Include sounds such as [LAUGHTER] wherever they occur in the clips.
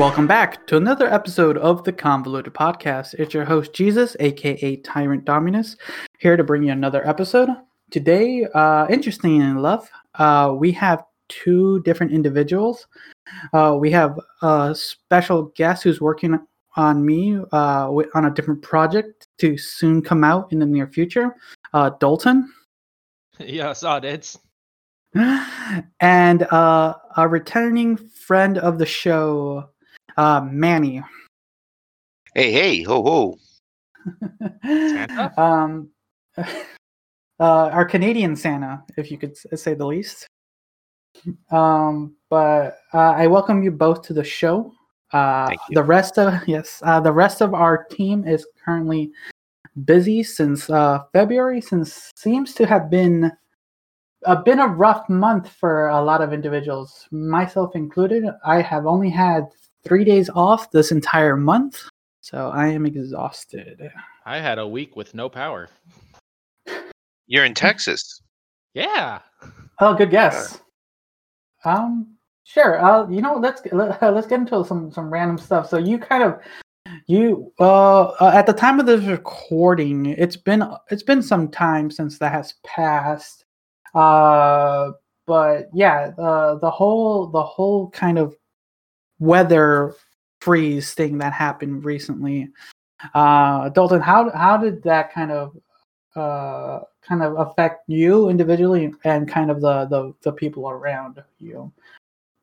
Welcome back to another episode of the Convoluted Podcast. It's your host, Jesus, aka Tyrant Dominus, here to bring you another episode. Today, uh, interesting enough, uh, we have two different individuals. Uh, we have a special guest who's working on me uh, on a different project to soon come out in the near future, uh, Dalton. Yeah, I saw it. And uh, a returning friend of the show, uh, Manny. Hey, hey, ho, ho. [LAUGHS] Santa? um, [LAUGHS] uh, our Canadian Santa, if you could say the least. Um, but uh, I welcome you both to the show. Uh, Thank you. the rest of [LAUGHS] yes, uh, the rest of our team is currently busy since uh, February. Since seems to have been uh, been a rough month for a lot of individuals, myself included. I have only had three days off this entire month, so I am exhausted. I had a week with no power. You're in Texas. Yeah. Oh, good guess. Um, sure. Uh, you know, let's let, let's get into some some random stuff. So you kind of you uh, uh at the time of this recording, it's been it's been some time since that has passed. Uh, but yeah, uh, the whole the whole kind of weather freeze thing that happened recently. Uh, Dalton, how how did that kind of uh kind of affect you individually and kind of the the, the people around you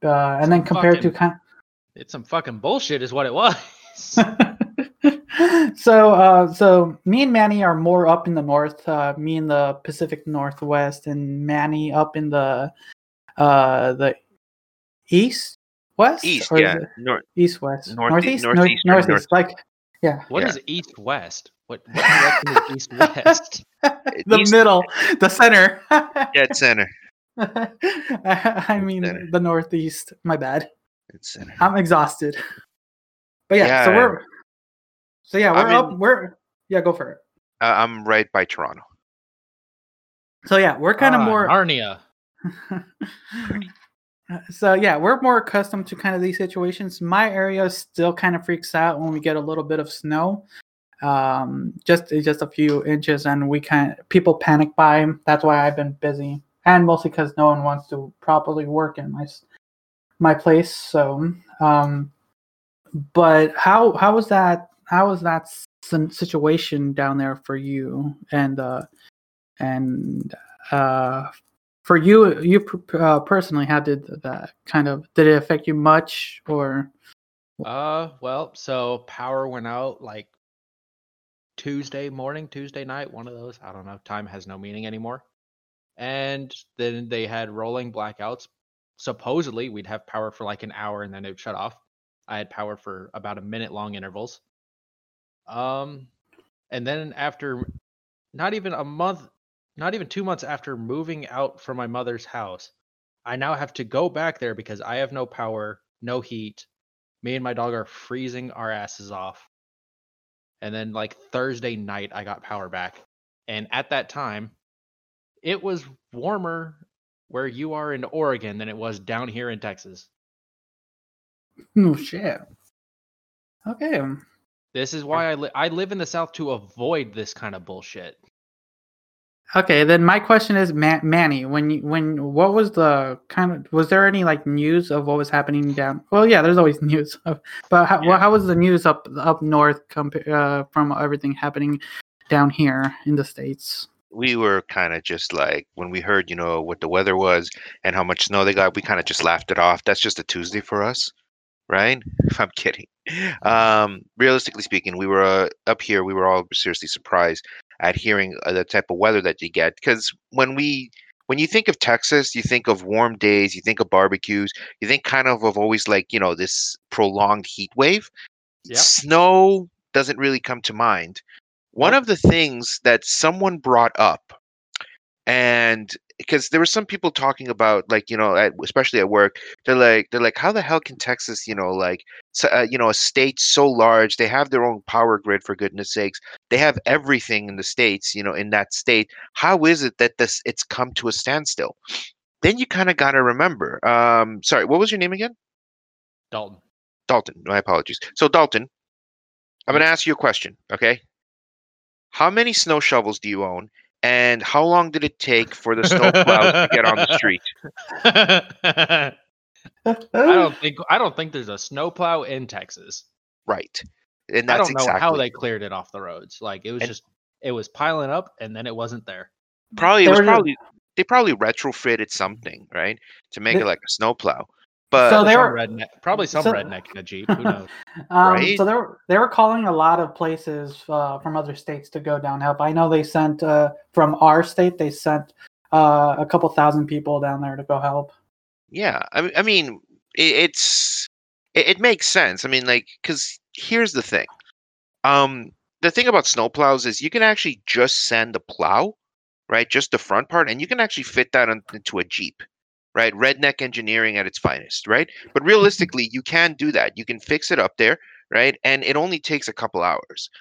uh and then compared to Fucking- kind It's some fucking bullshit, is what it was. [LAUGHS] so uh so me and manny are more up in the north uh me in the pacific northwest and manny up in the uh the east west East, Or is yeah. it Nor- east west Northe- northeast Nor- northeast or north- northeast like yeah What Yeah. is east west? What, what direction is east [LAUGHS] west? the East- middle the center Dead center. [LAUGHS] I I mean Center. the northeast. My bad. Dead center. I'm exhausted. But yeah, so we're so yeah, we're I'm up. in- We're yeah, go for it. Uh, I'm right by Toronto. So yeah, we're kind of Ah, more. Narnia. [LAUGHS] so yeah, we're more accustomed to kind of these situations. My area still kind of freaks out when we get a little bit of snow, um, just just a few inches, and we kind people panic buy. That's why I've been busy, and mostly because no one wants to properly work in my my place. So, um, but how how was that? How was that situation down there for you? And uh, and uh, for you you uh, personally how did that kind of did it affect you much or Uh, well, so power went out like Tuesday morning, Tuesday night, one of those. I don't know. Time has no meaning anymore. And then they had rolling blackouts. Supposedly, we'd have power for like an hour and then it would shut off. I had power for about a minute long intervals. Um, and then after not even a month, not even two months after moving out from my mother's house, I now have to go back there because I have no power, no heat, me and my dog are freezing our asses off. And then like Thursday night I got power back. And at that time, it was warmer where you are in Oregon than it was down here in Texas. no shit okay um, This is why I li- I live in the south to avoid this kind of bullshit. Okay then my question is Ma- manny when you when what was the kind of was there any like news of what was happening down well yeah there's always [LAUGHS] news of, but how, Yeah. well, how was the news up up north compa- uh, from everything happening down here in the states We were kind of just like when we heard, you know, what the weather was and how much snow they got. We kind of just laughed it off. That's just a Tuesday for us, right? [LAUGHS] I'm kidding. Um, realistically speaking, we were uh, up here. We were all seriously surprised at hearing uh, the type of weather that you get because when we when you think of Texas, you think of warm days, you think of barbecues, you think kind of of always like you know this prolonged heat wave. Yep. Snow doesn't really come to mind. One Nope. of the things that someone brought up, and because there were some people talking about like you know at, especially at work they're like they're like how the hell can texas you know like so, uh, you know a state so large they have their own power grid for goodness sakes they have everything in the states you know in that state how is it that this it's come to a standstill then you kind of got to remember um sorry what was your name again Dalton. Dalton. My apologies. So Dalton, I'm going to ask you a question. Okay. How many snow shovels do you own, and how long did it take for the snowplow to get on the street? I don't think I don't think there's a snowplow in Texas. Right. And I that's don't know exactly how they cleared it off the roads. Like it was And- just it was piling up and then it wasn't there. probably it They was probably they probably retrofitted something right to make it like a snowplow. But So they some were- redneck, probably some so- redneck in a jeep. Who knows? [LAUGHS] Um, Right? So they were they were calling a lot of places uh, from other states to go down help. I know they sent uh, from our state. They sent uh, a couple thousand people down there to go help. Yeah, I mean, I mean, it, it's it, it makes sense. I mean, like, because here's the thing. Um, the thing about snowplows is you can actually just send the plow, right, just the front part, and you can actually fit that on, into a jeep, right? Redneck engineering at its finest, right? But realistically, you can do that. You can fix it up there, right? And it only takes a couple hours.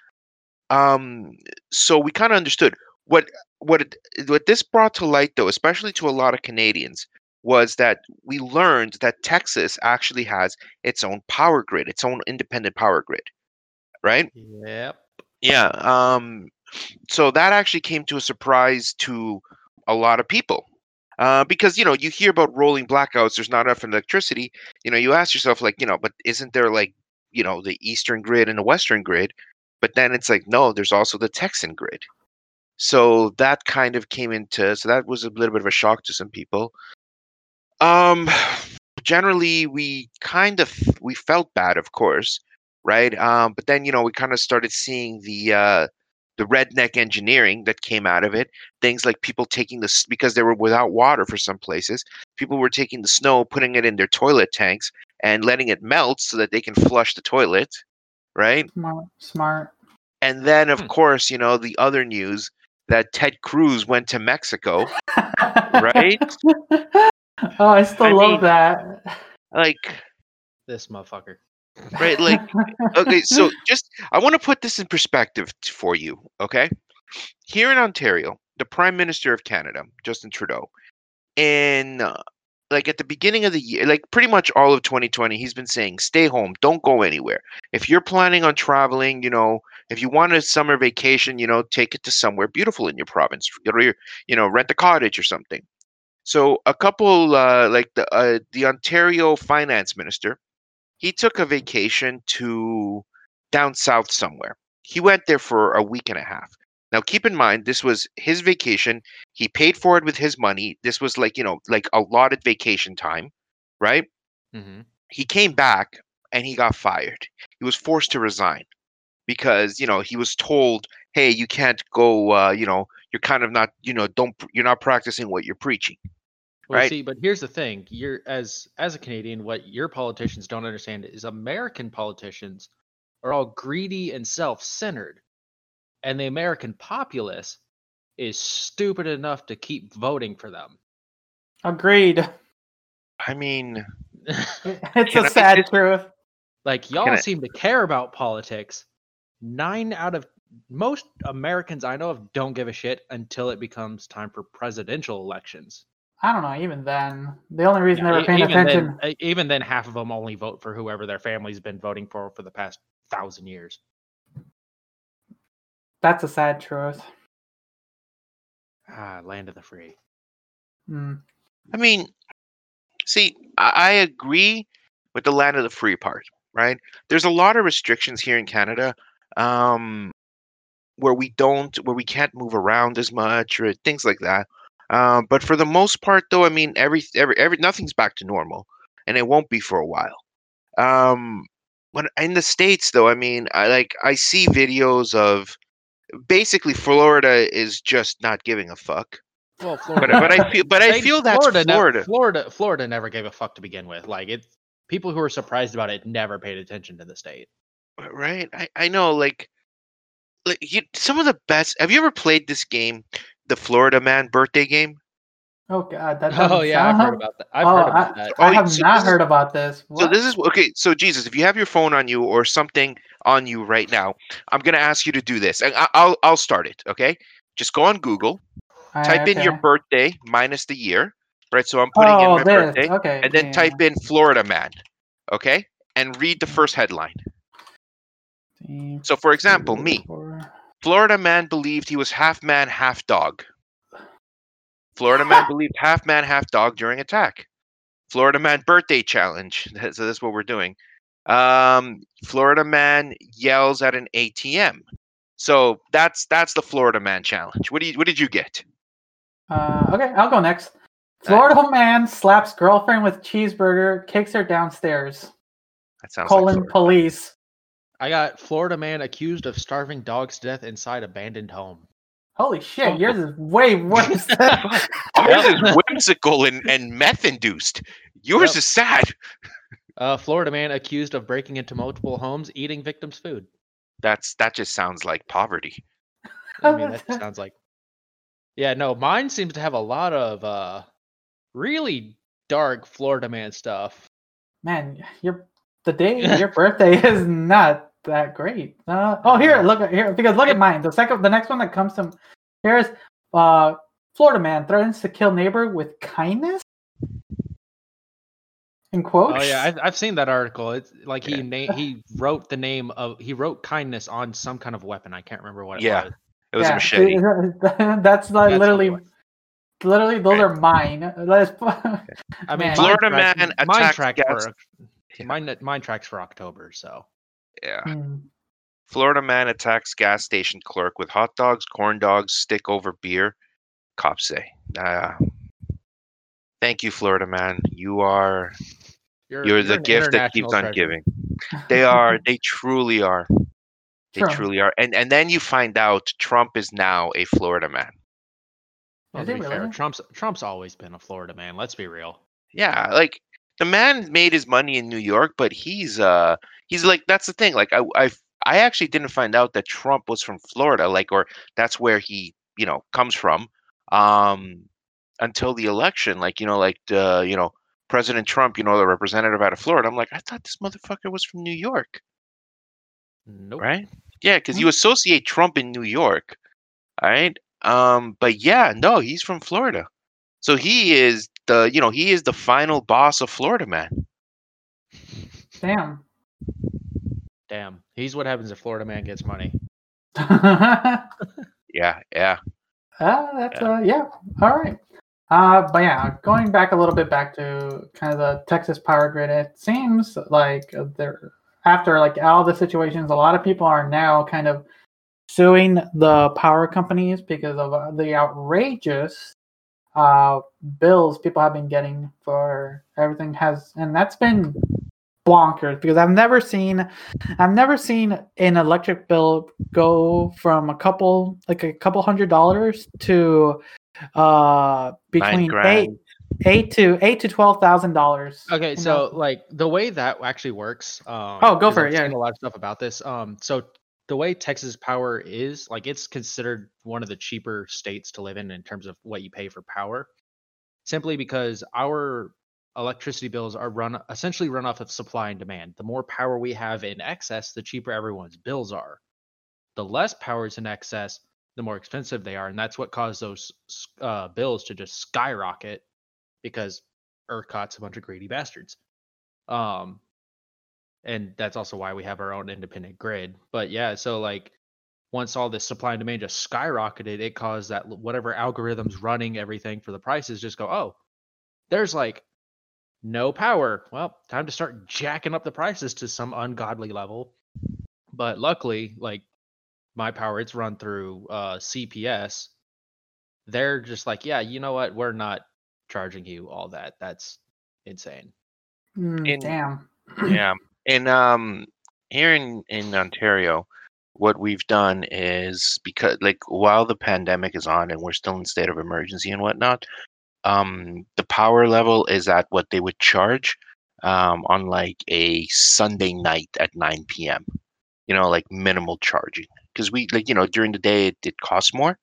Um, so we kind of understood what what it, what this brought to light, though, especially to a lot of Canadians, was that we learned that Texas actually has its own power grid, its own independent power grid, right? Yep. Yeah. Um, so that actually came to a surprise to a lot of people. Uh, because you know you hear about rolling blackouts, there's not enough electricity. You know, you ask yourself like, you know, but isn't there like, you know, the eastern grid and the western grid? But then it's like, no, there's also the Texan grid. So that kind of came into so that was a little bit of a shock to some people. Um, [SIGHS] generally we kind of we felt bad, of course, right? Um, but then you know we kind of started seeing the uh, the redneck engineering that came out of it. Things like people taking this because they were without water for some places. People were taking the snow, putting it in their toilet tanks, and letting it melt so that they can flush the toilet, right? Smart, smart. And then, of Hmm. course, you know the other news that Ted Cruz went to Mexico, right? [LAUGHS] oh, I still I love mean- that. like, This motherfucker. Right? Like, okay, so [LAUGHS] just I want to put this in perspective for you, okay? Here in Ontario, the Prime Minister of Canada, Justin Trudeau, in uh, like at the beginning of the year, like pretty much all of 2020, he's been saying, "Stay home, don't go anywhere. If you're planning on traveling, you know, if you want a summer vacation, you know, take it to somewhere beautiful in your province. Or, you know, rent a cottage or something." So a couple, uh, like the uh, the Ontario Finance Minister, he took a vacation to down south somewhere. He went there for a week and a half. Now, keep in mind, this was his vacation. He paid for it with his money. This was like, you know, like allotted vacation time, right? Mm-hmm. He came back and he got fired. He was forced to resign because, you know, he was told, hey, you can't go, uh, you know, you're kind of not, you know, don't, you're not practicing what you're preaching. Well, Right. see, but here's the thing: you're as as a Canadian, what your politicians don't understand is American politicians are all greedy and self-centered, and the American populace is stupid enough to keep voting for them. Agreed. [LAUGHS] I mean, It's Can a I sad just- truth. like y'all I- seem to care about politics. Nine out of most Americans I know of don't give a shit until it becomes time for presidential elections. I don't know. Even then, the only reason they were paying even attention. Then, even then, half of them only vote for whoever their family's been voting for for the past thousand years. That's a sad truth. Ah, land of the free. Mm. I mean, see, I, I agree with the land of the free part, right? There's a lot of restrictions here in Canada, um, where we don't, where we can't move around as much or things like that. Um, but for the most part, though, I mean, every, every, every, nothing's back to normal, and it won't be for a while. Um, when in the states, though, I mean, I like I see videos of basically Florida is just not giving a fuck. Well, But Florida, but I [LAUGHS] feel but I feel that's Florida, ne- Florida. Florida, Florida never gave a fuck to begin with. Like it, people who are surprised about it never paid attention to the state. right i i know like like you, some of the best have you ever played this game the florida man birthday game Oh god, that. [LAUGHS] Oh yeah, I've heard about that. I've oh, heard about I, that. I Oh, have so not this is- heard about this. so this is okay so jesus if you have your phone on you or something on you right now i'm going to ask you to do this and I, i'll i'll start it okay just go on google All type right, in your birthday minus the year right so i'm putting oh, in my this. birthday Okay. and then yeah. type in florida man okay and read the hmm. first headline. Team So, for example, me, four. Florida man believed he was half man, half dog. Florida [LAUGHS] man believed half man, half dog during attack. Florida man birthday challenge. [LAUGHS] So that's what we're doing. Um, Florida man yells at an ATM. So that's that's the Florida man challenge. What do you what did you get? Uh, okay, I'll go next. Florida man slaps girlfriend with cheeseburger, kicks her downstairs. That sounds Colon like police. I got Florida man accused of starving dogs to death inside abandoned home. Holy shit, Oh. yours is way worse. [LAUGHS] than- Ours is whimsical and, and meth induced. Yours Yep. is sad. Uh, Florida man accused of breaking into multiple homes, eating victims' food. That's that just sounds like poverty. I mean, that just sounds like. Yeah, no, mine seems to have a lot of uh, really dark Florida man stuff. Man, your the day of [LAUGHS] your birthday is not that great. Uh, oh, here, look at here because look at mine. The second, the next one that comes to here's uh, Florida man threatens to kill neighbor with kindness. In quotes. Oh yeah, I've, I've seen that article. It's like he Yeah. na- [LAUGHS] he wrote the name of he wrote kindness on some kind of weapon. I can't remember what it Yeah. was. It was Yeah, a machete. [LAUGHS] That's like That's literally, literally those are mine. Let's- I mean, Florida mine man mine attacks track gas- for Yeah. mine mine tracks for October. So Yeah. Hmm. Florida man attacks gas station clerk with hot dogs, corn dogs, stick over beer. Cops say. Uh, thank you, Florida man. You are you're you're the an gift that keeps international on giving. They are. [LAUGHS] They truly are. They True. truly are. And and then you find out Trump is now a Florida man. Well, Is to he be fair. Trump's Trump's always been a Florida man. Let's be real. Yeah, like the man made his money in New York, but he's uh he's like that's the thing. Like I I I actually didn't find out that Trump was from Florida, like or that's where he you know comes from, um until the election. Like you know like the you know President Trump, you know the representative out of Florida. I'm like I thought this motherfucker was from New York, Nope. right? Yeah, because you associate Trump in New York, all right? Um, but yeah, no, he's from Florida. So he is the, you know, he is the final boss of Florida, man. Damn. Damn. He's what happens if Florida man gets money. Ah, [LAUGHS] Yeah, yeah. that's uh yeah. All right. Uh, but yeah, going back a little bit back to kind of the Texas power grid, it seems like there after like all the situations, a lot of people are now kind of suing the power companies because of uh, the outrageous uh bills people have been getting for everything has and that's been bonkers because I've never seen I've never seen an electric bill go from a couple like a couple hundred dollars to uh between eight eight to eight to twelve thousand dollars. Okay, so like the way that actually works. Um, Oh, go for I've it, yeah. a lot of stuff about this. Um, so the way Texas Power is, like, it's considered one of the cheaper states to live in in terms of what you pay for power, simply because our electricity bills are run essentially run off of supply and demand. The more power we have in excess, the cheaper everyone's bills are. The less power is in excess, the more expensive they are, and that's what caused those uh, bills to just skyrocket because ERCOT's a bunch of greedy bastards. Um, and that's also why we have our own independent grid. But yeah, so like once all this supply and demand just skyrocketed, it caused that whatever algorithms running everything for the prices just go, oh, there's like no power. Well, time to start jacking up the prices to some ungodly level. But luckily, like my power, it's run through uh, CPS. They're just like, yeah, you know what? We're not charging you all that. That's insane. Mm, In- damn. [CLEARS THROAT] yeah. And um here in in Ontario, what we've done is because like while the pandemic is on and we're still in state of emergency and whatnot, um the power level is at what they would charge um on like a Sunday night at 9 p.m. You know, like minimal charging. Because we like, you know, during the day it, it costs more.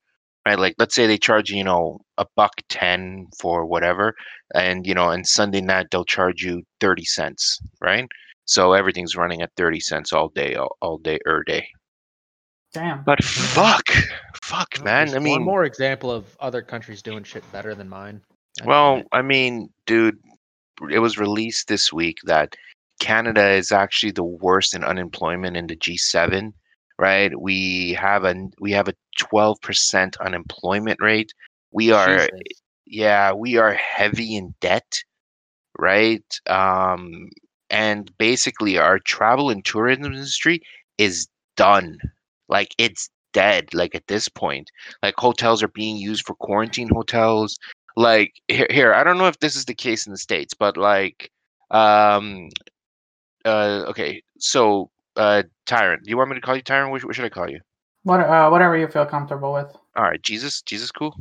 Right? Like let's say they charge, you know, a buck ten for whatever, and you know, and Sunday night they'll charge you 30 cents, right? So everything's running at 30 cents all day, all, all day, er day. Damn. But fuck, fuck, Well, man. I mean, one more example of other countries doing shit better than mine. I well, I mean, dude, it was released this week that Canada is actually the worst in unemployment in the G7, right? We have a we have a 12% unemployment rate. We are Jesus. yeah, we are heavy in debt, right? Um, and basically, our travel and tourism industry is done. Like it's dead. Like at this point, like hotels are being used for quarantine hotels. Like here, here I don't know if this is the case in the states, but like, um, uh, okay, so uh, Tyrant, do you want me to call you Tyrant? What, what should I call you? What, uh, whatever you feel comfortable with. All right, Jesus, Jesus, cool.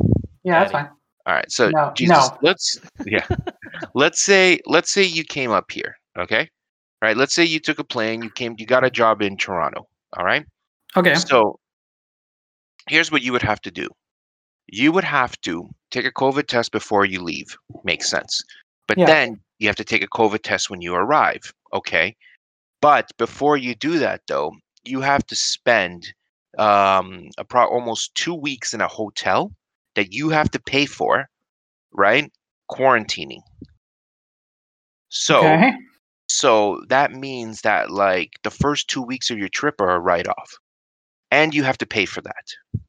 Yeah, that's Daddy. fine. All right, so No, Jesus, no. let's yeah, [LAUGHS] let's say let's say you came up here, okay? All right, let's say you took a plane, you came, you got a job in Toronto. All right, Okay. so here's what you would have to do. You would have to take a COVID test before you leave. Makes sense. But Yeah. then you have to take a COVID test when you arrive. Okay. But before you do that, though, you have to spend um, appro- almost two weeks in a hotel that you have to pay for, right? Quarantining. So, okay. So that means that like the first two weeks of your trip are a write off, and you have to pay for that.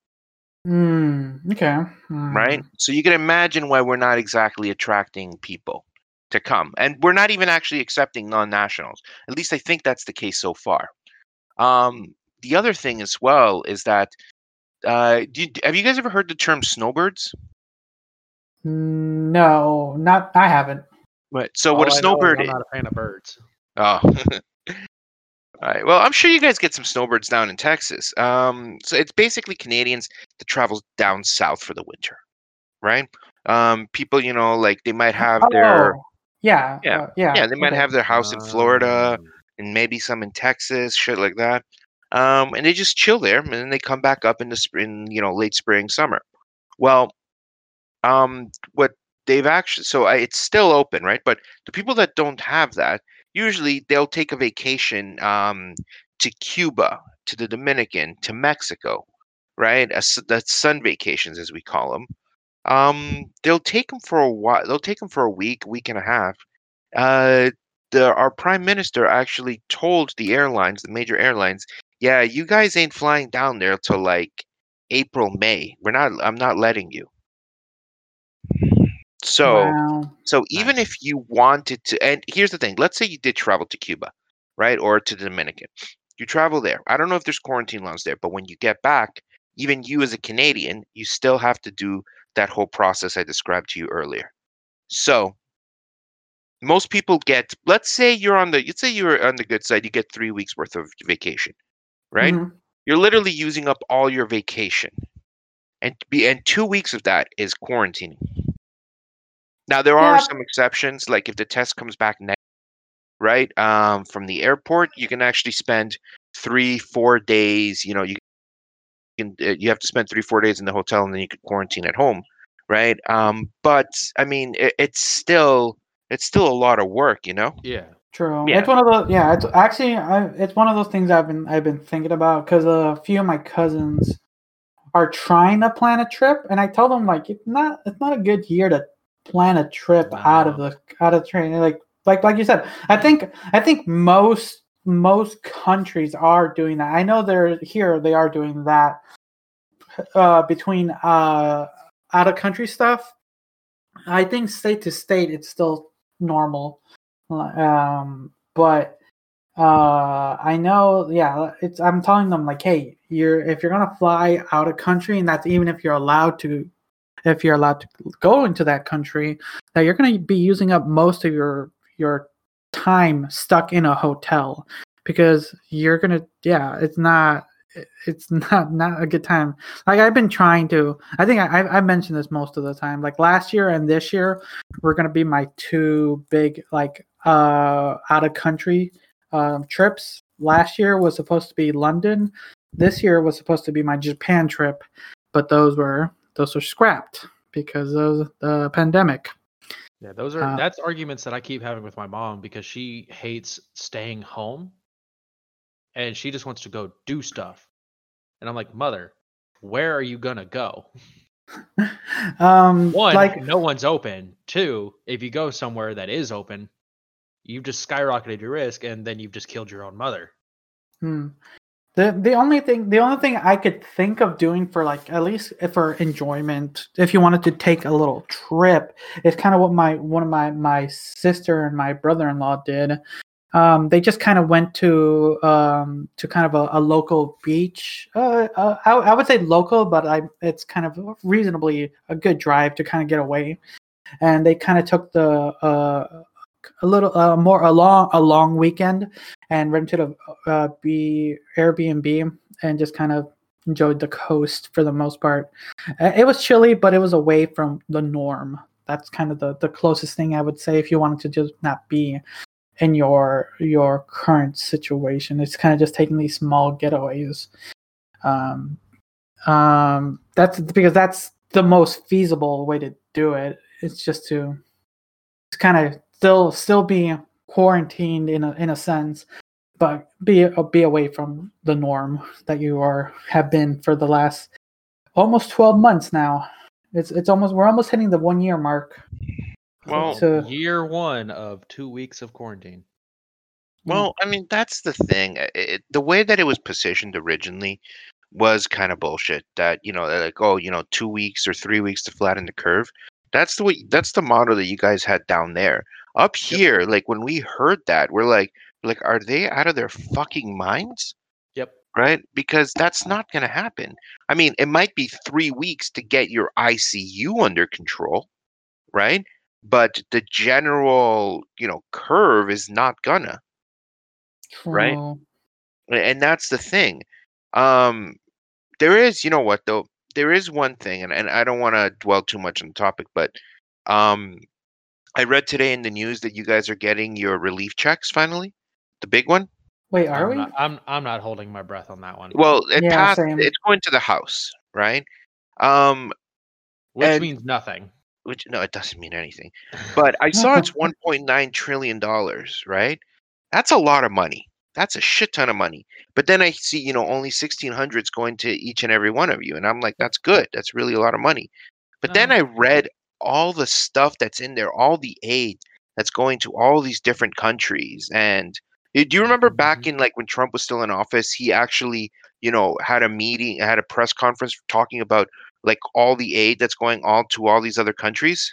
Mm, okay. right? Mm. So you can imagine why we're not exactly attracting people to come, and we're not even actually accepting non-nationals. At least I think that's the case so far. Um, the other thing as well is that uh, do you, have you guys ever heard the term snowbirds? No, not. I haven't. Right. So All what a I know is snowbird I'm not a fan of birds. Oh. [LAUGHS] All right. Well, I'm sure you guys get some snowbirds down in Texas. Um, so it's basically Canadians that travel down south for the winter, right? Um, people, you know, like they might have their Oh, yeah. Yeah, uh, yeah. yeah, they might okay. have their house in Florida Um, and maybe some in Texas, shit like that. Um, and they just chill there, and then they come back up in the spring, you know, late spring, summer. Well, um, what they've actually, so it's still open, right? But the people that don't have that, usually they'll take a vacation um, to Cuba, to the Dominican, to Mexico, right? A s that's sun vacations, as we call them. Um, they'll take them for a while. They'll take them for a week, week and a half. Uh, the our prime minister actually told the airlines, the major airlines, yeah, you guys ain't flying down there till like April, May. We're not. I'm not letting you. So. Wow. So even Nice. if you wanted to, and here's the thing: let's say you did travel to Cuba, right, or to the Dominican, you travel there. I don't know if there's quarantine laws there, but when you get back, even you as a Canadian, you still have to do that whole process I described to you earlier. So most people get, let's say you're on the, let's say you're on the good side, you get three weeks worth of vacation, right? Mhm. You're literally using up all your vacation, and be and two weeks of that is quarantining. Now there are Yeah. some exceptions, like if the test comes back negative, right? Um, from the airport, you can actually spend three, four days. You know, you can uh, you have to spend three, four days in the hotel, and then you can quarantine at home, right? Um, but I mean, it, it's still it's still a lot of work, you know. yeah. True. Yeah. It's one of those. Yeah. It's actually. I, it's one of those things I've been. I've been thinking about because a few of my cousins are trying to plan a trip, and I tell them like it's not. It's not a good year to plan a trip out of the out of train. Like like like you said. I think. I think most most countries are doing that. I know they're here. They are doing that. Uh, between uh out of country stuff, I think state to state it's still normal. Um, but uh, I know, yeah, it's. I'm telling them like, hey, you're if you're gonna fly out of country, and that's even if you're allowed to, if you're allowed to go into that country, that you're gonna be using up most of your your time stuck in a hotel because you're gonna, yeah, it's not. It's not not a good time. Like I've been trying to. I think I I mentioned this most of the time. Like last year and this year, we're gonna be my two big like uh out of country um, trips. Last year was supposed to be London. This year was supposed to be my Japan trip, but those were those are scrapped because of the pandemic. Yeah, those are Uh, that's arguments that I keep having with my mom because she hates staying home and she just wants to go do stuff. And I'm like, "Mother, where are you going to go?" [LAUGHS] um, One, like no one's open. Two, if you go somewhere that is open, you've just skyrocketed your risk, and then you've just killed your own mother. Hmm. The the only thing the only thing I could think of doing for like at least for enjoyment, if you wanted to take a little trip, is kind of what my one of my my sister and my brother in law did. Um, they just kind of went to um, to kind of a, a local beach. Uh, uh, I, I would say local, but I it's kind of reasonably a good drive to kind of get away. And they kind of took the uh, a little uh, more a long a long weekend and rented a uh, B Airbnb and just kind of enjoyed the coast for the most part. Uh, it was chilly, but it was away from the norm. That's kind of the, the closest thing I would say if you wanted to just not be in your your current situation. It's kind of just taking these small getaways. Um, um, that's because that's the most feasible way to do it. It's just to it's kind of still still be quarantined in a in a sense, but be uh, be away from the norm that you are have been for the last almost 12 months now. It's it's almost we're almost hitting the one year mark. Well, to, Year one of two weeks of quarantine. Well, I mean, that's the thing. It, the way that it was positioned originally was kind of bullshit. That you know, like, oh, you know, two weeks or three weeks to flatten the curve. That's the way. That's the model that you guys had down there. Up Yep. here, like when we heard that, we're like, like, are they out of their fucking minds? Yep. Right? Because that's not going to happen. I mean, it might be three weeks to get your ICU under control, right? But the general, you know, curve is not gonna. right? True. A- and that's the thing um there is you know what though there is one thing and, and i don't want to dwell too much on the topic but um i read today in the news that you guys are getting your relief checks finally the big one? Wait, are I'm we? Not, I'm I'm not holding my breath on that one. well it Yeah, passed it's going to the house right? Um which and- means nothing. which no it doesn't mean anything. But i saw it's [LAUGHS] 1.9 trillion dollars right? That's a lot of money. That's a shit ton of money. But then i see you know only 1600 is going to each and every one of you and i'm like that's good. That's really a lot of money. But then i read all the stuff that's in there all the aid that's going to all these different countries and eh, do you remember back in like when trump was still in office he actually you know had a meeting had a press conference talking about like all the aid that's going all to all these other countries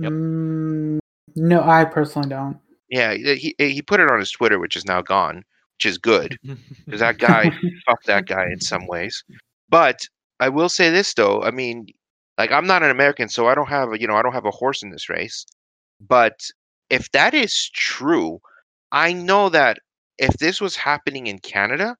Yep. Mm, no, I personally don't. Yeah, he he he put it on his Twitter, which is now gone, which is good [LAUGHS] because that guy, fuck that guy in some ways. But I will say this though, I mean, like I'm not an American, so I don't have a, you know I don't have a horse in this race. But if that is true, I know that if this was happening in Canada,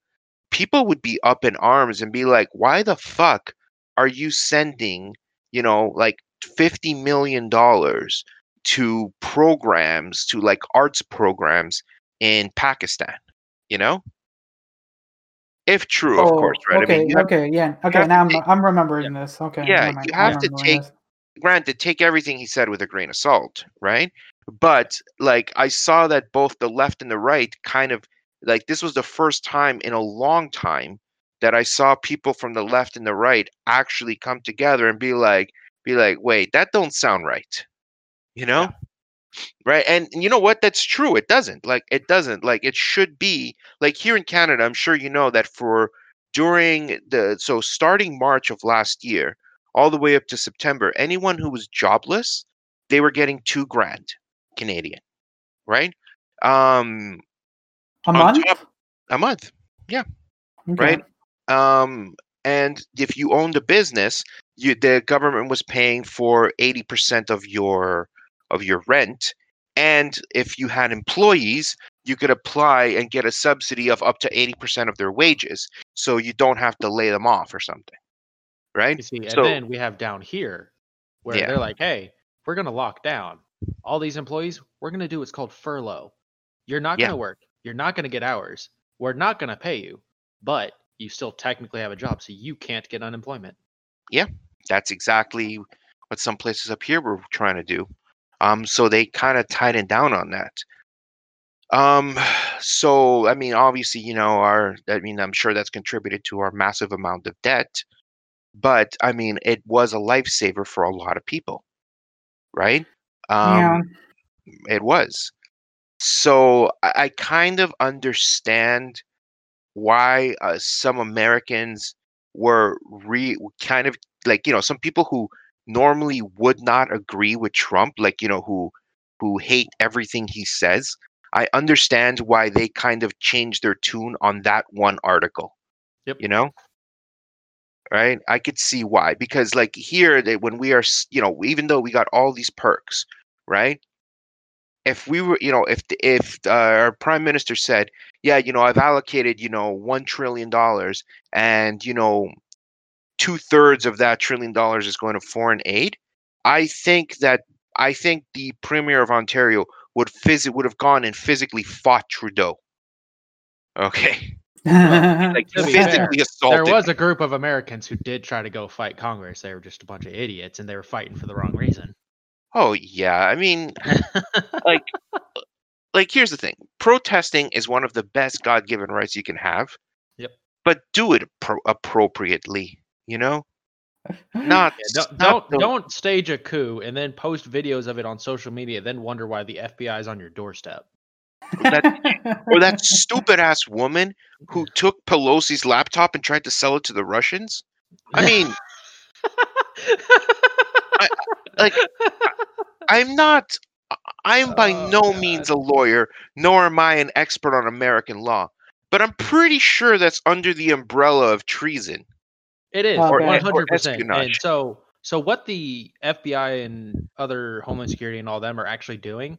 people would be up in arms and be like, why the fuck are you sending, you know, like fifty million dollars to programs to like arts programs in Pakistan, you know? If true, of oh, course, right? Oh, Okay, I mean, have, okay, yeah, okay. Now I'm take- I'm remembering this. Okay, Yeah, you have to take- this. granted, take everything he said with a grain of salt, right? But like I saw that both the left and the right kind of like this was the first time in a long time that I saw people from the left and the right actually come together and be like, be like, wait, that don't sound right. You know? Right. And, and you know what? That's true. It doesn't. Like it doesn't. Like it should be like here in Canada, I'm sure you know that for during the so starting March of last year, all the way up to September, anyone who was jobless, they were getting two grand Canadian. Right? Um A month, top- a month. Okay. right? Um, and if you owned a business, you the government was paying for eighty percent of your of your rent, and if you had employees, you could apply and get a subsidy of up to eighty percent of their wages, so you don't have to lay them off or something, right? You see, and So- then we have down here where Yeah. they're like, "Hey, we're gonna lock down all these employees. We're gonna do what's called furlough. You're not gonna work. You're not gonna get hours. We're not gonna pay you, but you still technically have a job, so you can't get unemployment." Yeah. That's exactly what some places up here were trying to do. Um, so they kind of tightened down on that. Um, [SIGHS] so I mean, obviously, you know, our I mean, I'm sure that's contributed to our massive amount of debt, but I mean, it was a lifesaver for a lot of people, right? Um, yeah, It was. So I, I kind of understand why uh, some Americans were re kind of like you know some people who normally would not agree with Trump, like you know who who hate everything he says. I understand why they kind of changed their tune on that one article. Yep. You know, right? I could see why because like here that when we are you know even though we got all these perks, right? If we were you know if the- if uh, our prime minister said, yeah, you know I've allocated you know one trillion dollars and you know two thirds of that trillion dollars is going to foreign aid, I think that I think the premier of Ontario would phys- would have gone and physically fought Trudeau. Okay, [LAUGHS] like To be fair, physically There was a group of Americans who did try to go fight Congress. They were just a bunch of idiots, and they were fighting for the wrong reason. Oh yeah, I mean, [LAUGHS] like, like here's the thing: protesting is one of the best God-given rights you can have. Yep. But do it pro- appropriately. You know, not Yeah, don't not don't, the- don't stage a coup and then post videos of it on social media, then wonder why the FBI is on your doorstep. that or [LAUGHS] that stupid ass woman who took Pelosi's laptop and tried to sell it to the Russians. I mean, like, I'm not. I'm by Oh, no God. means a lawyer, nor am I an expert on American law. But I'm pretty sure that's under the umbrella of treason. It is Uh, one or- or hundred percent. And so, so what the FBI and other Homeland Security and all them are actually doing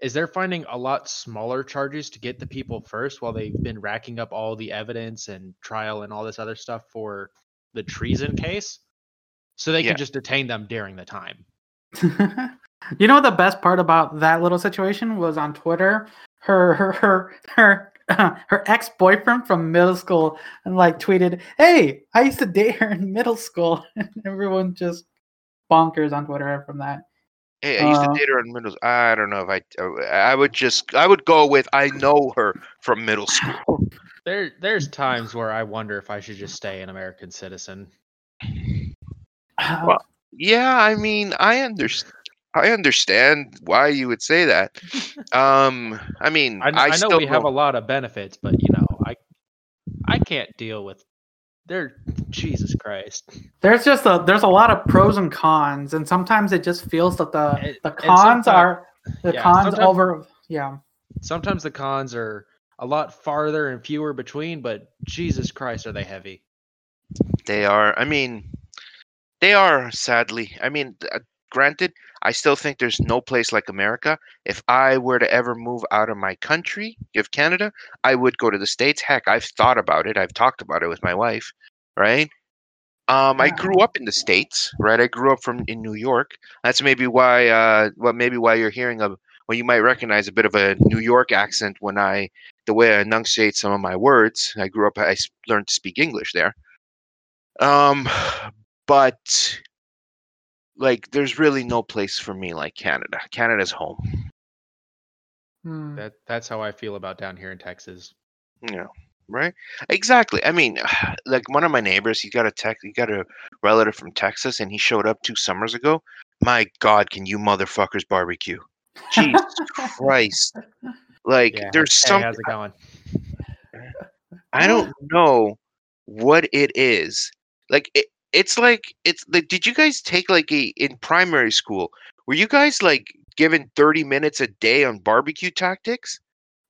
is they're finding a lot smaller charges to get the people first, while they've been racking up all the evidence and trial and all this other stuff for the treason case, so they Yeah. can just detain them during the time. [LAUGHS] you know what the best part about that little situation was on Twitter? Her her her her [LAUGHS] her ex boyfriend from middle school and like tweeted, "Hey, I used to date her in middle school." [LAUGHS] And everyone just bonkers on Twitter from that. Hey, I used Uh, to date her in middle. I don't know if I. uh, I would just. I would go with. I know her from middle [LAUGHS] school. There, there's times where I wonder if I should just stay an American citizen. [SIGHS] Well, Yeah, I mean, I understand. I understand why you would say that. [LAUGHS] Um, I mean, I, I, I know still we have a lot of benefits, but you know, I, I can't deal with. There, Jesus Christ. there's just a there's a lot of pros and cons, and sometimes it just feels that the the cons are the yeah, cons over yeah. Sometimes the cons are a lot farther and fewer between, but Jesus Christ, are they heavy? They are. I mean, they are. Sadly, I mean, uh, granted, I still think there's no place like America. If I were to ever move out of my country, of Canada, I would go to the states. Heck, I've thought about it. I've talked about it with my wife. Right. Um, I grew up in the states. Right. I grew up from in New York. That's maybe why. Uh, well, maybe why you're hearing a. Well, you might recognize a bit of a New York accent when I, the way I enunciate some of my words. I grew up. I learned to speak English there. Um, [SIGHS] but like, there's really no place for me like Canada. Canada's home. Hmm. That that's how I feel about down here in Texas. Yeah. right? Exactly. I mean, [SIGHS] like one of my neighbors, he got a tech, he got a relative from Texas, and he showed up two summers ago. My God, can you motherfuckers barbecue? Jesus Christ! Like, Yeah. there's Hey, some. how's it going? I don't [LAUGHS] know what it is. Like it, it's like it's like did you guys take like a in primary school? Were you guys like given 30 minutes a day on barbecue tactics?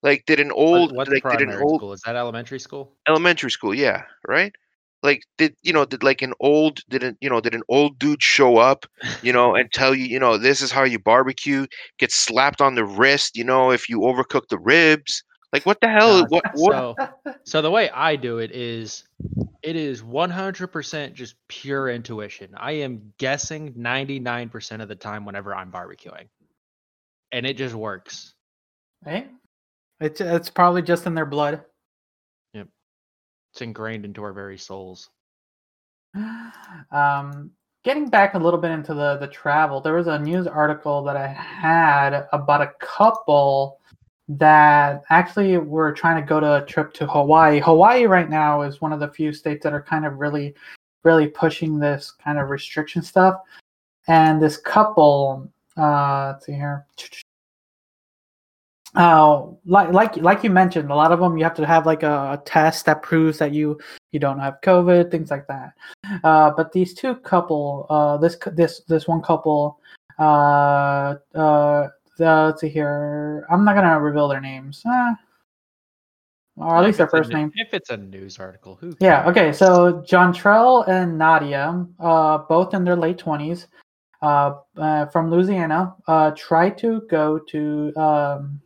Like did an What, old what's like did an old school? Is that elementary school? elementary school, yeah, right? Like did you know did like an old didn't you know did an old dude show up, you know, and tell you, you know, this is how you barbecue, get slapped on the wrist, you know, if you overcook the ribs. Like what the hell? Uh, what [LAUGHS] what So, so the way I do it is, it is 100% just pure intuition. I am guessing 99% of the time whenever I'm barbecuing, and it just works. Right? It's it's probably just in their blood. Yep, it's ingrained into our very souls. [SIGHS] Um, getting back a little bit into the the travel, there was a news article that I had about a couple that actually we were trying to go to a trip to Hawaii. Hawaii right now is one of the few states that are kind of really, really pushing this kind of restriction stuff. And this couple, uh, let's see here, uh, like like like you mentioned, a lot of them you have to have like a, a test that proves that you you don't have COVID, things like that. Uh, but these two couple, uh, this this this one couple, uh, uh, let's see here. I'm not gonna reveal their names, uh, or at least their it's a first name. If it's a news article, who? Yeah. Okay. So John Trell and Nadia, uh, both in their late twenties, uh, uh, from Louisiana, uh, tried to go to um,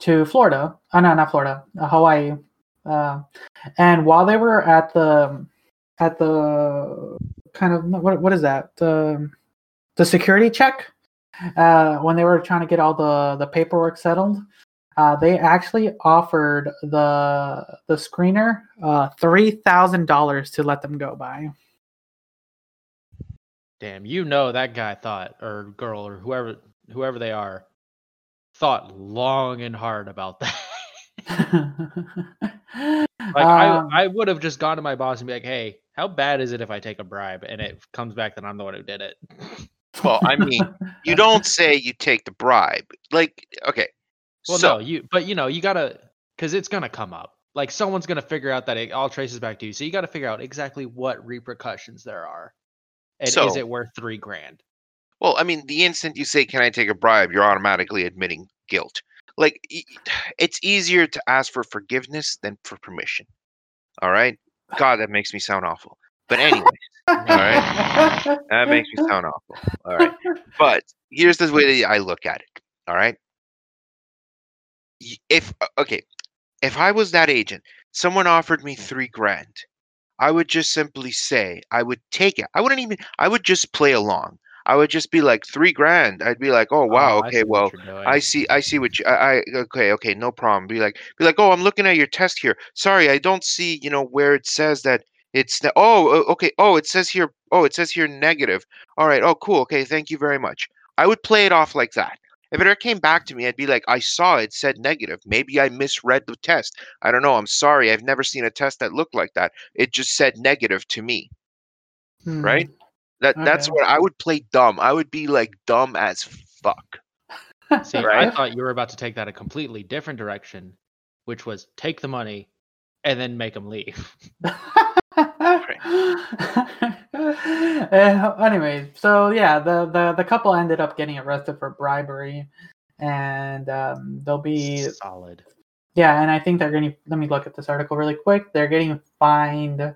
to Florida. Oh no, not Florida, uh, Hawaii. Uh, and while they were at the at the kind of what what is that the the security check uh, when they were trying to get all the the paperwork settled uh, they actually offered the the screener uh, three thousand dollars to let them go by. Damn, you know that guy thought, or girl, or whoever, whoever they are, thought long and hard about that. [LAUGHS] like Um, I, I would have just gone to my boss and be like, "Hey, how bad is it if I take a bribe and it comes back that I'm the one who did it?" [LAUGHS] Well, I mean, you [LAUGHS] don't say you take the bribe. Like, okay. Well, so, no, you, but you know, you gotta, because it's gonna come up. Like someone's gonna figure out that it all traces back to you. So you got to figure out exactly what repercussions there are, and is it worth three grand? well, I mean, the instant you say, "Can I take a bribe?" you're automatically admitting guilt. Like, [SIGHS] it's easier to ask for forgiveness than for permission. All right. [SIGHS] God, that makes me sound awful. But anyway, right. [LAUGHS] that makes me sound awful. All right. But here's the way that I look at it. All right. If uh, okay, if I was that agent, someone offered me three grand, I would just simply say I would take it. I wouldn't even. I would just play along. I would just be like three grand. I'd be like, oh wow, I okay, see what well. I see. I see what you. I, I okay. Okay. No problem. Be like. Be like. Oh, I'm looking at your test here. Sorry, I don't see. You know where it says that it's. the Oh. Okay. Oh, it says here. Oh, it says here negative. All right. Oh, cool. Okay. Thank you very much. I would play it off like that. If it ever came back to me, I'd be like, I saw it said negative. Maybe I misread the test. I don't know. I'm sorry. I've never seen a test that looked like that. It just said negative to me. Hmm. right? That that's what I would play dumb. I would be like dumb as fuck. See, I thought you were about to take that a completely different direction, which was take the money and then make them leave. [LAUGHS] [LAUGHS] Uh, anyway, so yeah, the, the the couple ended up getting arrested for bribery, and um, they'll be Solid. yeah, and I think they're getting. Let me look at this article really quick. They're getting fined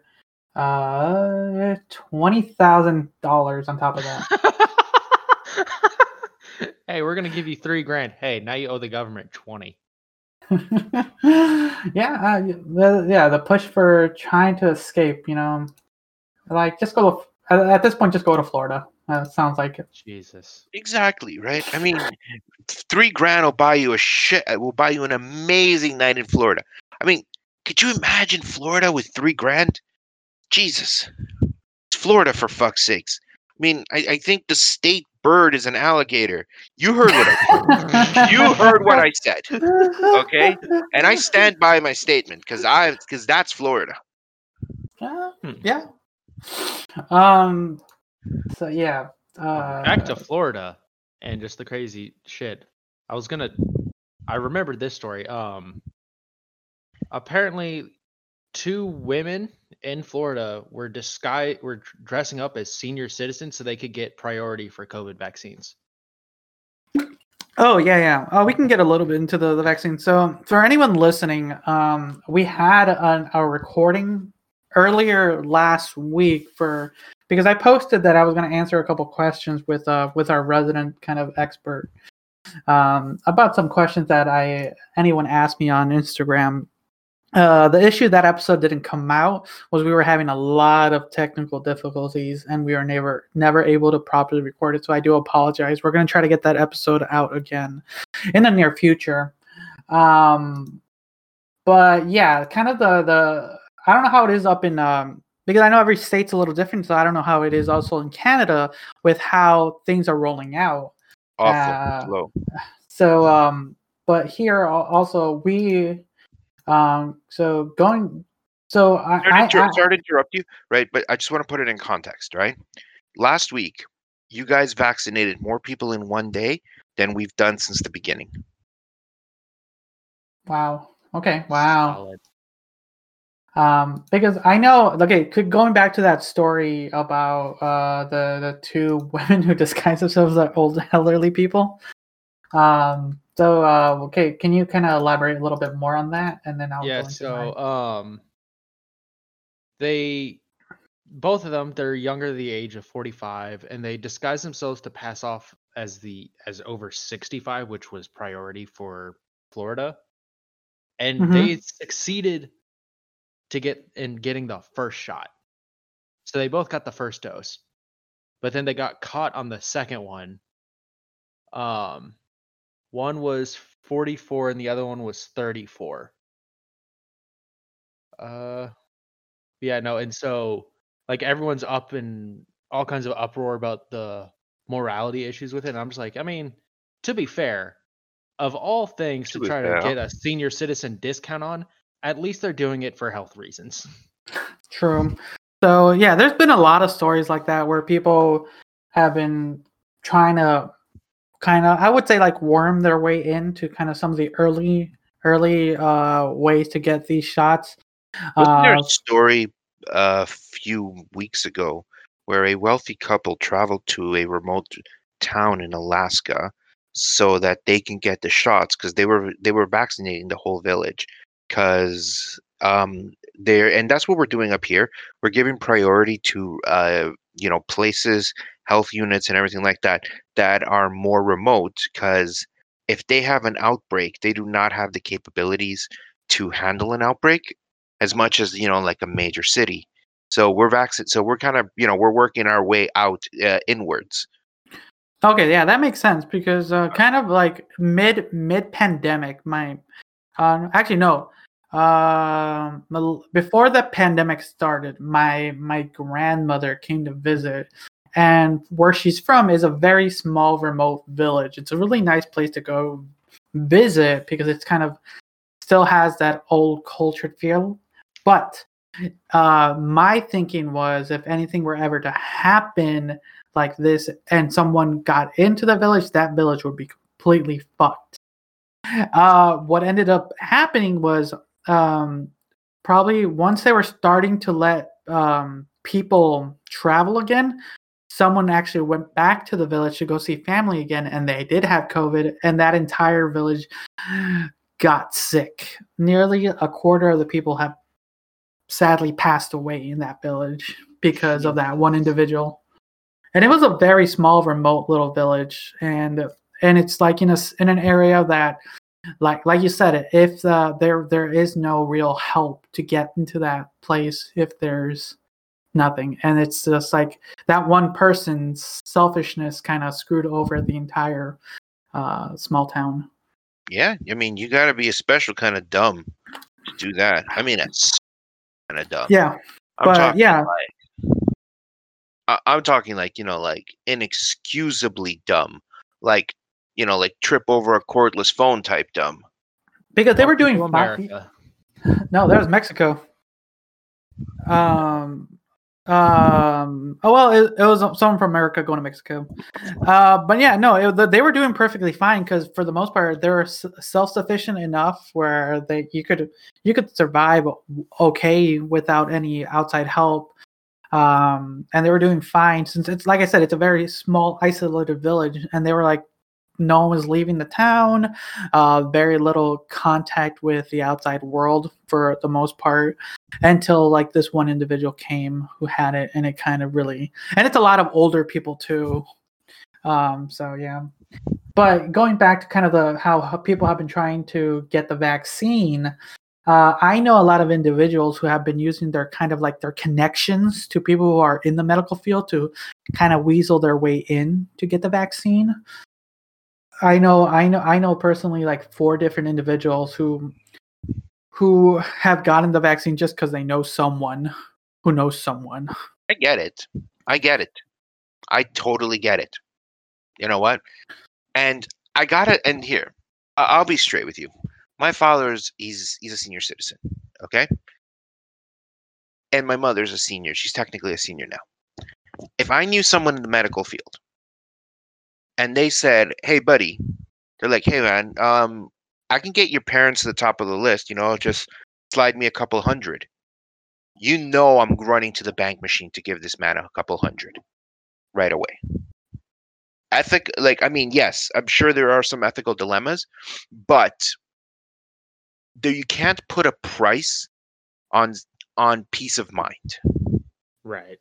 uh twenty thousand dollars on top of that. [LAUGHS] hey, we're gonna give you three grand. Hey, now you owe the government twenty. [LAUGHS] yeah, uh, the, yeah, the push for trying to escape. You know, like just go to, at, at this point, just go to Florida. Uh, sounds like it. Jesus. Exactly, right? I mean, three grand will buy you a shit. Will buy you an amazing night in Florida. I mean, could you imagine Florida with three grand? Jesus, it's Florida for fuck's sakes. I mean, I, I think the state bird is an alligator. You heard what I said. [LAUGHS] you heard what I said, okay? And I stand by my statement because I because that's Florida. Yeah, Hmm. yeah. Um. So yeah. Uh, Back to Florida and just the crazy shit. I was gonna. I remembered this story. Um. Apparently, two women in Florida were disguise were dressing up as senior citizens so they could get priority for COVID vaccines. Oh yeah, yeah. Oh, we can get a little bit into the, the vaccine. So for anyone listening, um, we had an, a recording earlier last week for because I posted that I was going to answer a couple questions with uh with our resident kind of expert um, about some questions that I anyone asked me on Instagram. Uh, the issue that episode didn't come out was we were having a lot of technical difficulties and we were never never able to properly record it. So I do apologize. We're gonna try to get that episode out again in the near future. Um, but yeah, kind of the the I don't know how it is up in um because I know every state's a little different, so I don't know how it is also in Canada with how things are rolling out. Awful Uh, slow. So, um, but here also we, um, so going, so I, Sorry to, I, inter- I sorry to interrupt you, right? But I just want to put it in context, right? Last week, you guys vaccinated more people in one day than we've done since the beginning. Wow. Okay. Wow. Solid. Um, because I know. Okay, could- going back to that story about uh the the two [LAUGHS] women who disguise themselves as old elderly people. Um. So, uh, okay, can you kind of elaborate a little bit more on that, and then I'll yeah go into so my- um they both of them they're younger the age of 45 and they disguise themselves to pass off as the as over 65 which was priority for florida. And Mhm. they succeeded to get in getting the first shot. So they both got the first dose but then they got caught on the second one. Um one was 44 and the other one was 34 uh yeah, no, and so like everyone's up in all kinds of uproar about the morality issues with it. And I'm just like, I mean, to be fair, of all things To to try fair. to get a senior citizen discount on, at least they're doing it for health reasons. True. So yeah, there's been a lot of stories like that where people have been trying to kind of I would say like worm their way into kind of some of the early early uh ways to get these shots. Wasn't there Uh, a story a few weeks ago where a wealthy couple traveled to a remote town in Alaska so that they can get the shots because they were they were vaccinating the whole village because um there and that's what we're doing up here we're giving priority to uh you know places health units and everything like that that are more remote because if they have an outbreak they do not have the capabilities to handle an outbreak as much as you know like a major city. So we're vaccinated so we're kind of you know we're working our way out uh, inwards. Okay, yeah, that makes sense because uh, kind of like mid mid pandemic, my uh, actually no, um, before the pandemic started, my my grandmother came to visit, and where she's from is a very small remote village. It's a really nice place to go visit because it's kind of still has that old cultured feel, but uh, my thinking was if anything were ever to happen like this and someone got into the village, that village would be completely fucked. Uh, what ended up happening was um, probably once they were starting to let um, people travel again, someone actually went back to the village to go see family again, and they did have COVID, and that entire village got sick. Nearly a quarter of the people have sadly passed away in that village because of that one individual and it was a very small remote little village and and it's like in a in an area that like like you said if uh, there there is no real help to get into that place if there's nothing. And it's just like that one person's selfishness kind of screwed over the entire uh small town. Yeah i mean you got to be a special kind of dumb to do that. I mean it's kind of dumb. Yeah I'm but yeah. I- I'm talking like you know, like inexcusably dumb, like you know, like trip over a cordless phone type dumb. because they were doing America. No, that was Mexico. Um, um. Oh well, it, it was someone from America going to Mexico. Uh, but yeah, no, it, they were doing perfectly fine because for the most part, they were s- self-sufficient enough where they you could you could survive okay without any outside help. Um, and they were doing fine since it's like I said, it's a very small, isolated village, and they were like, no one was leaving the town uh, very little contact with the outside world for the most part until like this one individual came who had it and it kind of really and it's a lot of older people too. Um so yeah. But going back to kind of the how, people have been trying to get the vaccine uh, i know a lot of individuals who have been using their kind of like their connections to people who are in the medical field to kind of weasel their way in to get the vaccine I know, I know, I know personally like four different individuals who who have gotten the vaccine just because they know someone who knows someone. I get it. I get it. I totally get it. You know what? And I gotta end here. I'll be straight with you. My father's he's he's a senior citizen. Okay. And my mother's a senior. She's technically a senior now. If I knew someone in the medical field and they said, "Hey, buddy," they're like, "Hey, man, um, I can get your parents to the top of the list. You know, just slide me a couple hundred. You know, I'm running to the bank machine to give this man a couple hundred right away. Ethic, like, I mean, yes, I'm sure there are some ethical dilemmas, but there you can't put a price on on peace of mind. Right.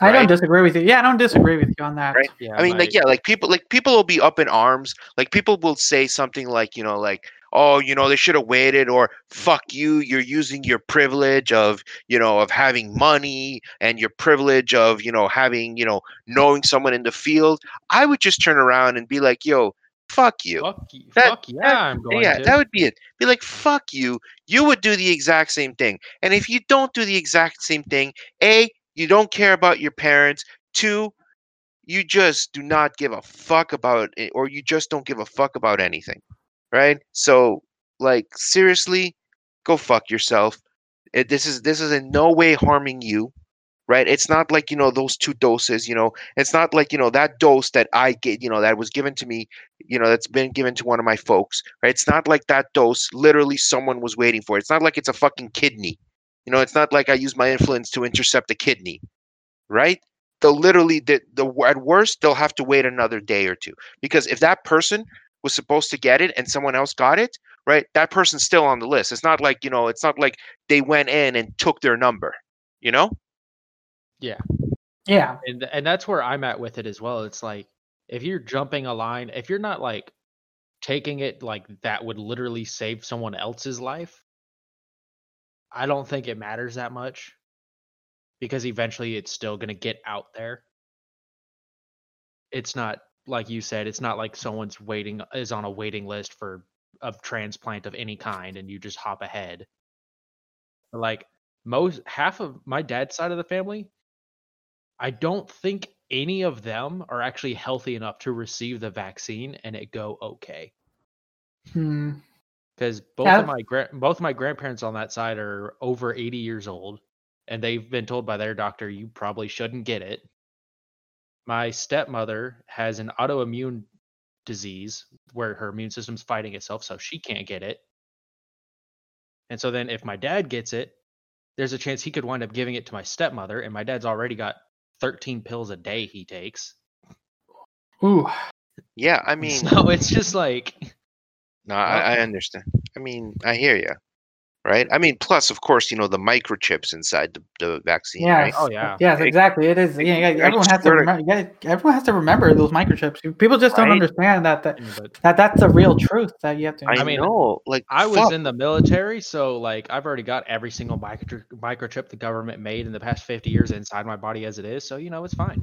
I don't disagree with you. Yeah, I don't disagree with you on that. Right. Yeah. I mean, my- like, yeah, like people, like people will be up in arms. Like people will say something like, you know, like, oh, you know, they should have waited, or fuck you, you're using your privilege of, you know, of having money and your privilege of, you know, having, you know, knowing someone in the field. I would just turn around and be like, yo, fuck you. Fuck, you, That- fuck yeah, I'm going yeah, to. that would be it. Be like, fuck you. You would do the exact same thing. And if you don't do the exact same thing, A, you don't care about your parents. Two, you just do not give a fuck about it, or you just don't give a fuck about anything. Right? So, like, seriously, go fuck yourself. It, this is this is in no way harming you. Right? It's not like, you know, those two doses, you know, it's not like, you know, that dose that I get, you know, that was given to me you know that's been given to one of my folks right it's not like that dose literally someone was waiting for it's not like it's a fucking kidney you know it's not like i use my influence to intercept a kidney right they'll literally the, the at worst they'll have to wait another day or two because if that person was supposed to get it and someone else got it right that person's still on the list it's not like you know it's not like they went in and took their number you know Yeah. Yeah, and and that's where I'm at with it as well. It's like if you're jumping a line, if you're not like taking it like that would literally save someone else's life, I don't think it matters that much because eventually it's still going to get out there. It's not like you said, it's not like someone's waiting is on a waiting list for a transplant of any kind and you just hop ahead. Like most half of my dad's side of the family, I don't think any of them are actually healthy enough to receive the vaccine and it go okay. Hmm. Because both Yeah. of my gra- both my grandparents on that side are over 80 years old, and they've been told by their doctor you probably shouldn't get it. My stepmother has an autoimmune disease where her immune system's fighting itself, so she can't get it. And so then if my dad gets it, there's a chance he could wind up giving it to my stepmother, and my dad's already got 13 pills a day he takes. Ooh. yeah i [LAUGHS] mean so it's just like No, I, I understand. I mean, I hear you. Right? I mean, plus, of course, you know, the microchips inside the, the vaccine, Yes. right? Oh, yeah. Yes, exactly. It is. Yeah, yeah, I everyone has to swear to- remember. Yeah, everyone has to remember those microchips. People just don't Right? understand that that, that that's a real truth that you have to. I, I mean, know. Like, I was fuck, in the military, so like I've already got every single micro- microchip the government made in the past 50 years inside my body as it is, so you know it's fine.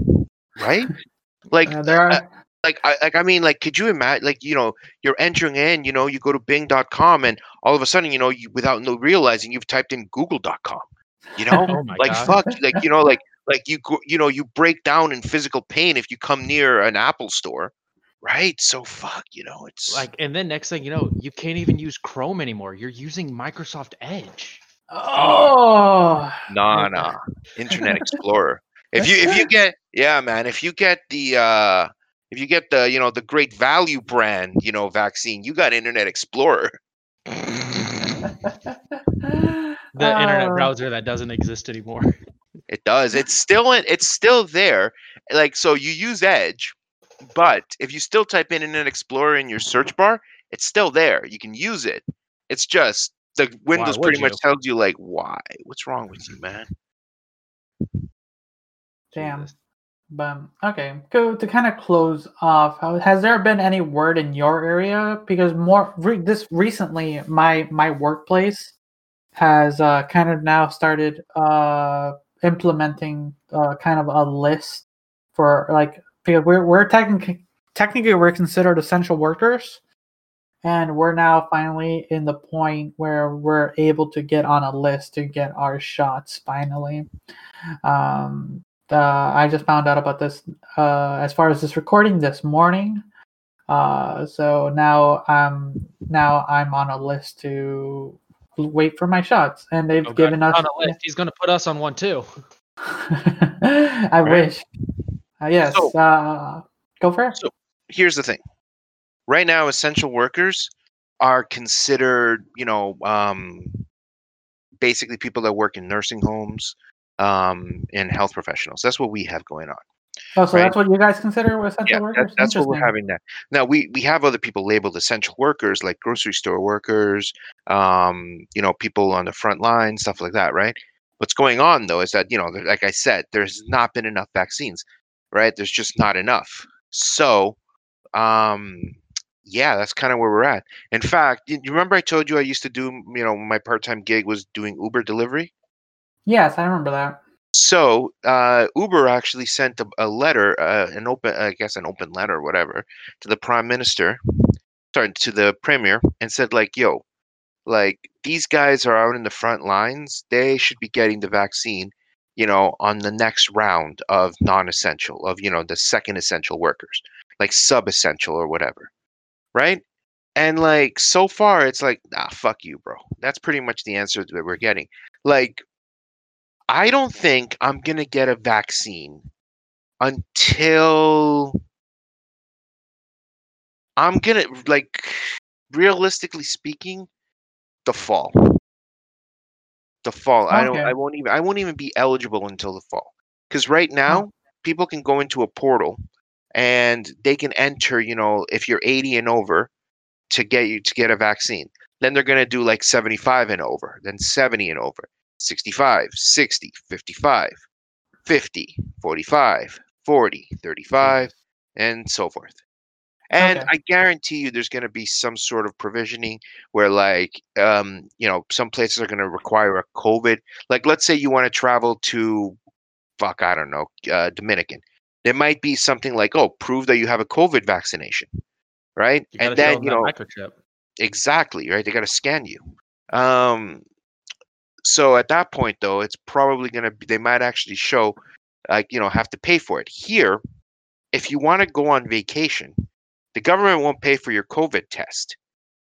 right? [LAUGHS] Like, Uh, there are. Like, I, like, I mean, like, could you imagine? Like, you know, you're entering in. You know, you go to Bing.com, and all of a sudden, you know, you, without no realizing, you've typed in Google.com. You know, [LAUGHS] Oh my like, god. fuck, like, you know, like, like you, you know, you break down in physical pain if you come near an Apple store, right? So fuck, you know, it's Like and then next thing you know, you can't even use Chrome anymore. You're using Microsoft Edge. Oh. Nah, nah. Internet Explorer. If you if you [LAUGHS] get yeah, man, if you get the uh if you get the you know the great value brand, you know, vaccine, you got Internet Explorer. [LAUGHS] The internet Uh, browser that doesn't exist anymore. It does. It's still in, it's still there. Like so you use Edge, but if you still type in Internet Explorer in your search bar, it's still there. You can use it. It's just the Windows would pretty much tells you like why. What's wrong with you, man? Damn. But okay, go to kind of close off. Has there been any word in your area? Because more re- this recently, my my workplace has uh, kind of now started uh, implementing uh, kind of a list for like because we're we're technically technically we're considered essential workers, and we're now finally in the point where we're able to get on a list to get our shots finally. Um, uh, I just found out about this uh, as far as this recording this morning. Uh, so now um now I'm on a list to wait for my shots, and they've Oh, God, given us. on a list. He's gonna put us on one too. [LAUGHS] I Right. wish. Uh, yes. So- uh, go for it. So here's the thing right now essential workers are considered, you know, um, basically people that work in nursing homes um, and health professionals. That's what we have going on. Oh, so Right. that's what you guys consider essential Yeah, workers? that, that's what we're having now. Now we we have other people labeled essential workers, like grocery store workers, um, you know, people on the front line, stuff like that, right? What's going on though is that you know, like I said, there's not been enough vaccines, right? There's just not enough. So, um, yeah, that's kind of where we're at. In fact, you you remember I told you I used to do, you know, my part-time gig was doing Uber delivery. Yes, I remember that. So uh, Uber actually sent a, a letter, uh, an open, I guess, an open letter or whatever, to the prime minister, sorry, to the premier, and said like, "Yo, like these guys are out in the front lines. They should be getting the vaccine, you know, on the next round of non-essential, of you know, the second essential workers, like sub-essential or whatever, right?" And like so far, it's like, ah, fuck you, bro. That's pretty much the answer that we're getting. Like I don't think I'm gonna get a vaccine until I'm gonna like realistically speaking, the fall. The fall. I don't I won't even I won't even be eligible until the fall. Because right now, people can go into a portal and they can enter, you know, if you're 80 and over to get you to get a vaccine. Then they're gonna do like 75 and over, then 70 and over, 65, 60, 55, 50, 45, 40, 35, and so forth. And Okay. I guarantee you there's going to be some sort of provisioning where like um you know some places are going to require a covid like let's say you want to travel to fuck I don't know uh, Dominican there might be something like oh prove that you have a covid vaccination right and then you know microchip. exactly right they got to scan you um so at that point though it's probably going to be they might actually show like you know have to pay for it here if you want to go on vacation the government won't pay for your covid test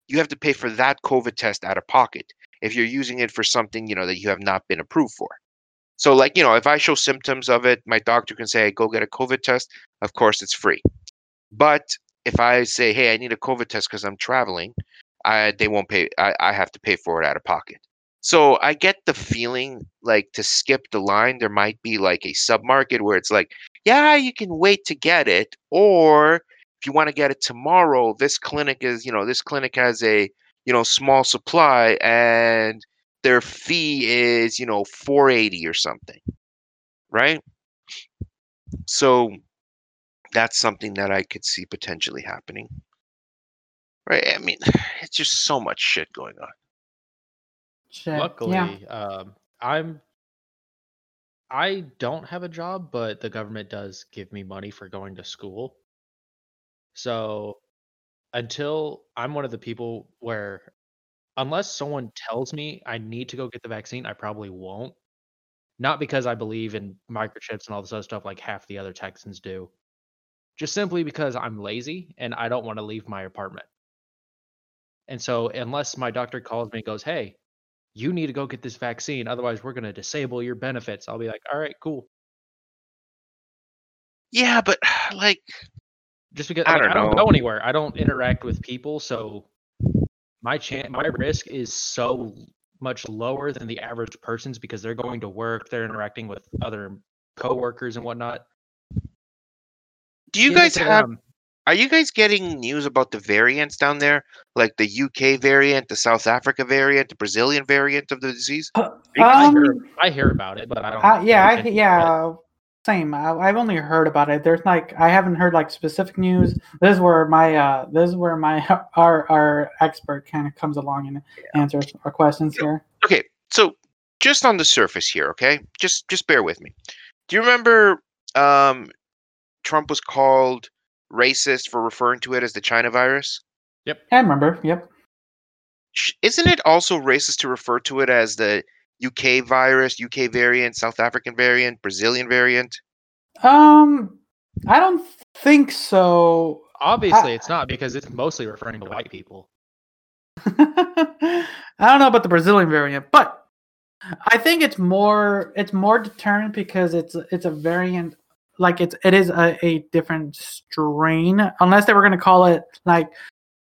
you have to pay for that covid test out of pocket if you're using it for something you know that you have not been approved for so like you know if i show symptoms of it my doctor can say go get a covid test of course it's free but if i say hey i need a covid test because i'm traveling I they won't pay. I, I have to pay for it out of pocket. So I get the feeling like to skip the line, there might be like a sub market where it's like, yeah, you can wait to get it, or if you want to get it tomorrow, this clinic is, you know, this clinic has a, you know, small supply and their fee is, you know, 480 or something. Right? So that's something that I could see potentially happening. Right? I mean, [SIGHS] it's just so much shit going on. Shit. Luckily, yeah. um, I'm. I don't have a job, but the government does give me money for going to school. So until I'm one of the people where, unless someone tells me I need to go get the vaccine, I probably won't. Not because I believe in microchips and all this other stuff like half the other Texans do. Just simply because I'm lazy and I don't want to leave my apartment. And so, unless my doctor calls me and goes, hey, you need to go get this vaccine, otherwise, we're going to disable your benefits, I'll be like, all right, cool. Yeah, but [SIGHS] like Just because I like, don't I don't know. go anywhere, I don't interact with people, so my chance, my risk is so much lower than the average person's because they're going to work, they're interacting with other coworkers and whatnot. do you Give guys have them. Are you guys getting news about the variants down there? Like the UK variant, the South Africa variant, the Brazilian variant of the disease? Uh, I hear, um, I hear about it, but I don't. uh, yeah, I, attention it. yeah, same. I, I've only heard about it. There's like I haven't heard like specific news. This is where my uh, this is where my [LAUGHS] our our expert kind of comes along and answers our questions Yeah. here. Okay, so just on the surface here, okay? Just just bear with me. Do you remember um Trump was called racist for referring to it as the China virus? Yep. I remember. Yep. Isn't it also racist to refer to it as the UK virus, UK variant, South African variant, Brazilian variant? Um, I don't think so. Obviously, it's not because it's mostly referring to white people. [LAUGHS] I don't know about the Brazilian variant, but I think it's more it's more determined because it's it's a variant like it's it is a, a different strain. Unless they were gonna call it like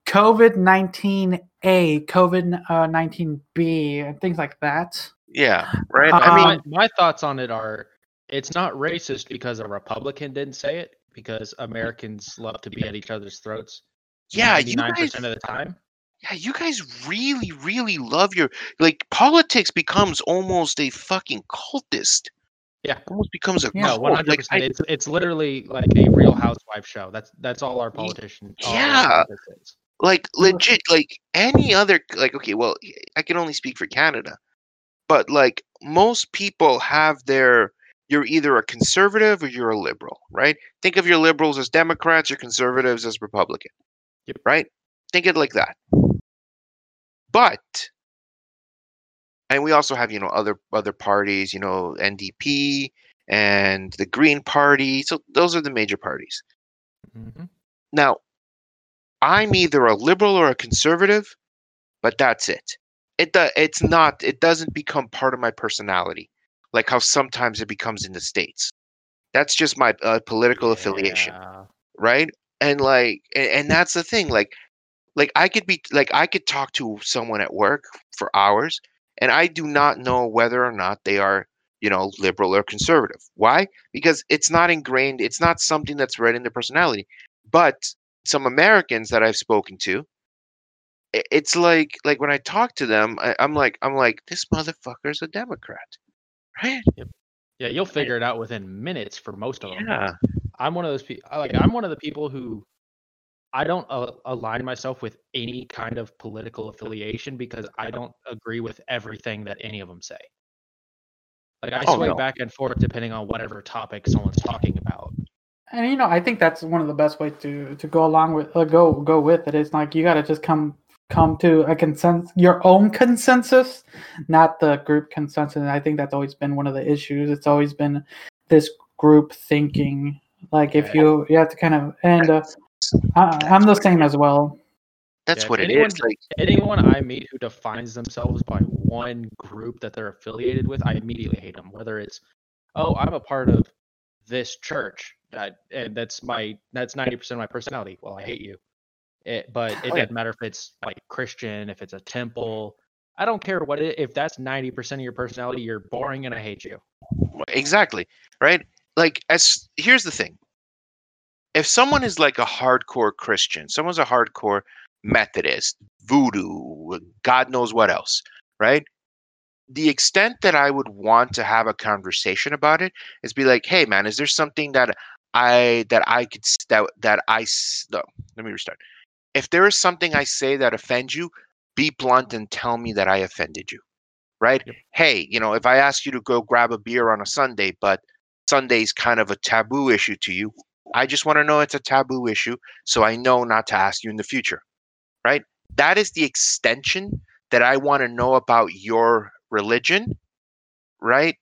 COVID nineteen A, COVID nineteen B, and things like that. Yeah, right. I Um, mean, my, my thoughts on it are it's not racist because a Republican didn't say it, because Americans love to be at each other's throats. yeah, you 99% guys, of the time. yeah, you guys really, really love your like politics becomes almost a fucking cultist. Yeah. almost becomes a Yeah, No, one hundred percent. It's it's literally like a Real Housewife show. That's that's all our politician. yeah. politics like legit like any other like okay well i can only speak for canada but like most people have their you're either a conservative or you're a liberal right think of your liberals as democrats your conservatives as republican Yep. right think it like that but and we also have you know other other parties you know ndp and the green party so those are the major parties Mhm. now, I'm either a liberal or a conservative, but that's it. It do, it's not. It doesn't become part of my personality, like how sometimes it becomes in the states. That's just my uh, political affiliation, Yeah. right? And like, and, and that's the thing. Like, like I could be like I could talk to someone at work for hours, and I do not know whether or not they are, you know, liberal or conservative. Why? Because it's not ingrained. It's not something that's read in their personality. But some Americans that I've spoken to, it's like like when I talk to them, I, I'm like I'm like this motherfucker's a Democrat, right? Yeah, you'll figure it out within minutes for most of them. Yeah, I'm one of those people. Like I'm one of the people who I don't uh, align myself with any kind of political affiliation because I don't agree with everything that any of them say. Like I Oh, sway no. back and forth depending on whatever topic someone's talking about. And you know, I think that's one of the best ways to to go along with uh, go go with it. it. Is like you got to just come come to a consensus, your own consensus, not the group consensus. And I think that's always been one of the issues. It's always been this group thinking. Like if you you have to kind of and uh, I, I'm the same as well. that's Yeah, what it anyone- is. Like Anyone I meet who defines themselves by one group that they're affiliated with, I immediately hate them. Whether it's, oh, I'm a part of this church, that and that's my that's ninety percent of my personality. Well, I hate you. It, but it Oh, doesn't matter if it's like Christian, if it's a temple. I don't care what it. If that's ninety percent of your personality, you're boring and I hate you. Exactly. Right? Like as here's the thing. If someone is like a hardcore Christian, someone's a hardcore Methodist, voodoo, God knows what else, right? The extent that I would want to have a conversation about it is be like, "Hey man, is there something that I that I could s- that I no, let me restart. If there is something I say that offends you, be blunt and tell me that I offended you." Right? Yep. Hey, you know, if I ask you to go grab a beer on a Sunday, but Sunday's kind of a taboo issue to you, I just want to know it's a taboo issue so I know not to ask you in the future. Right? That is the extension that I want to know about your religion, right?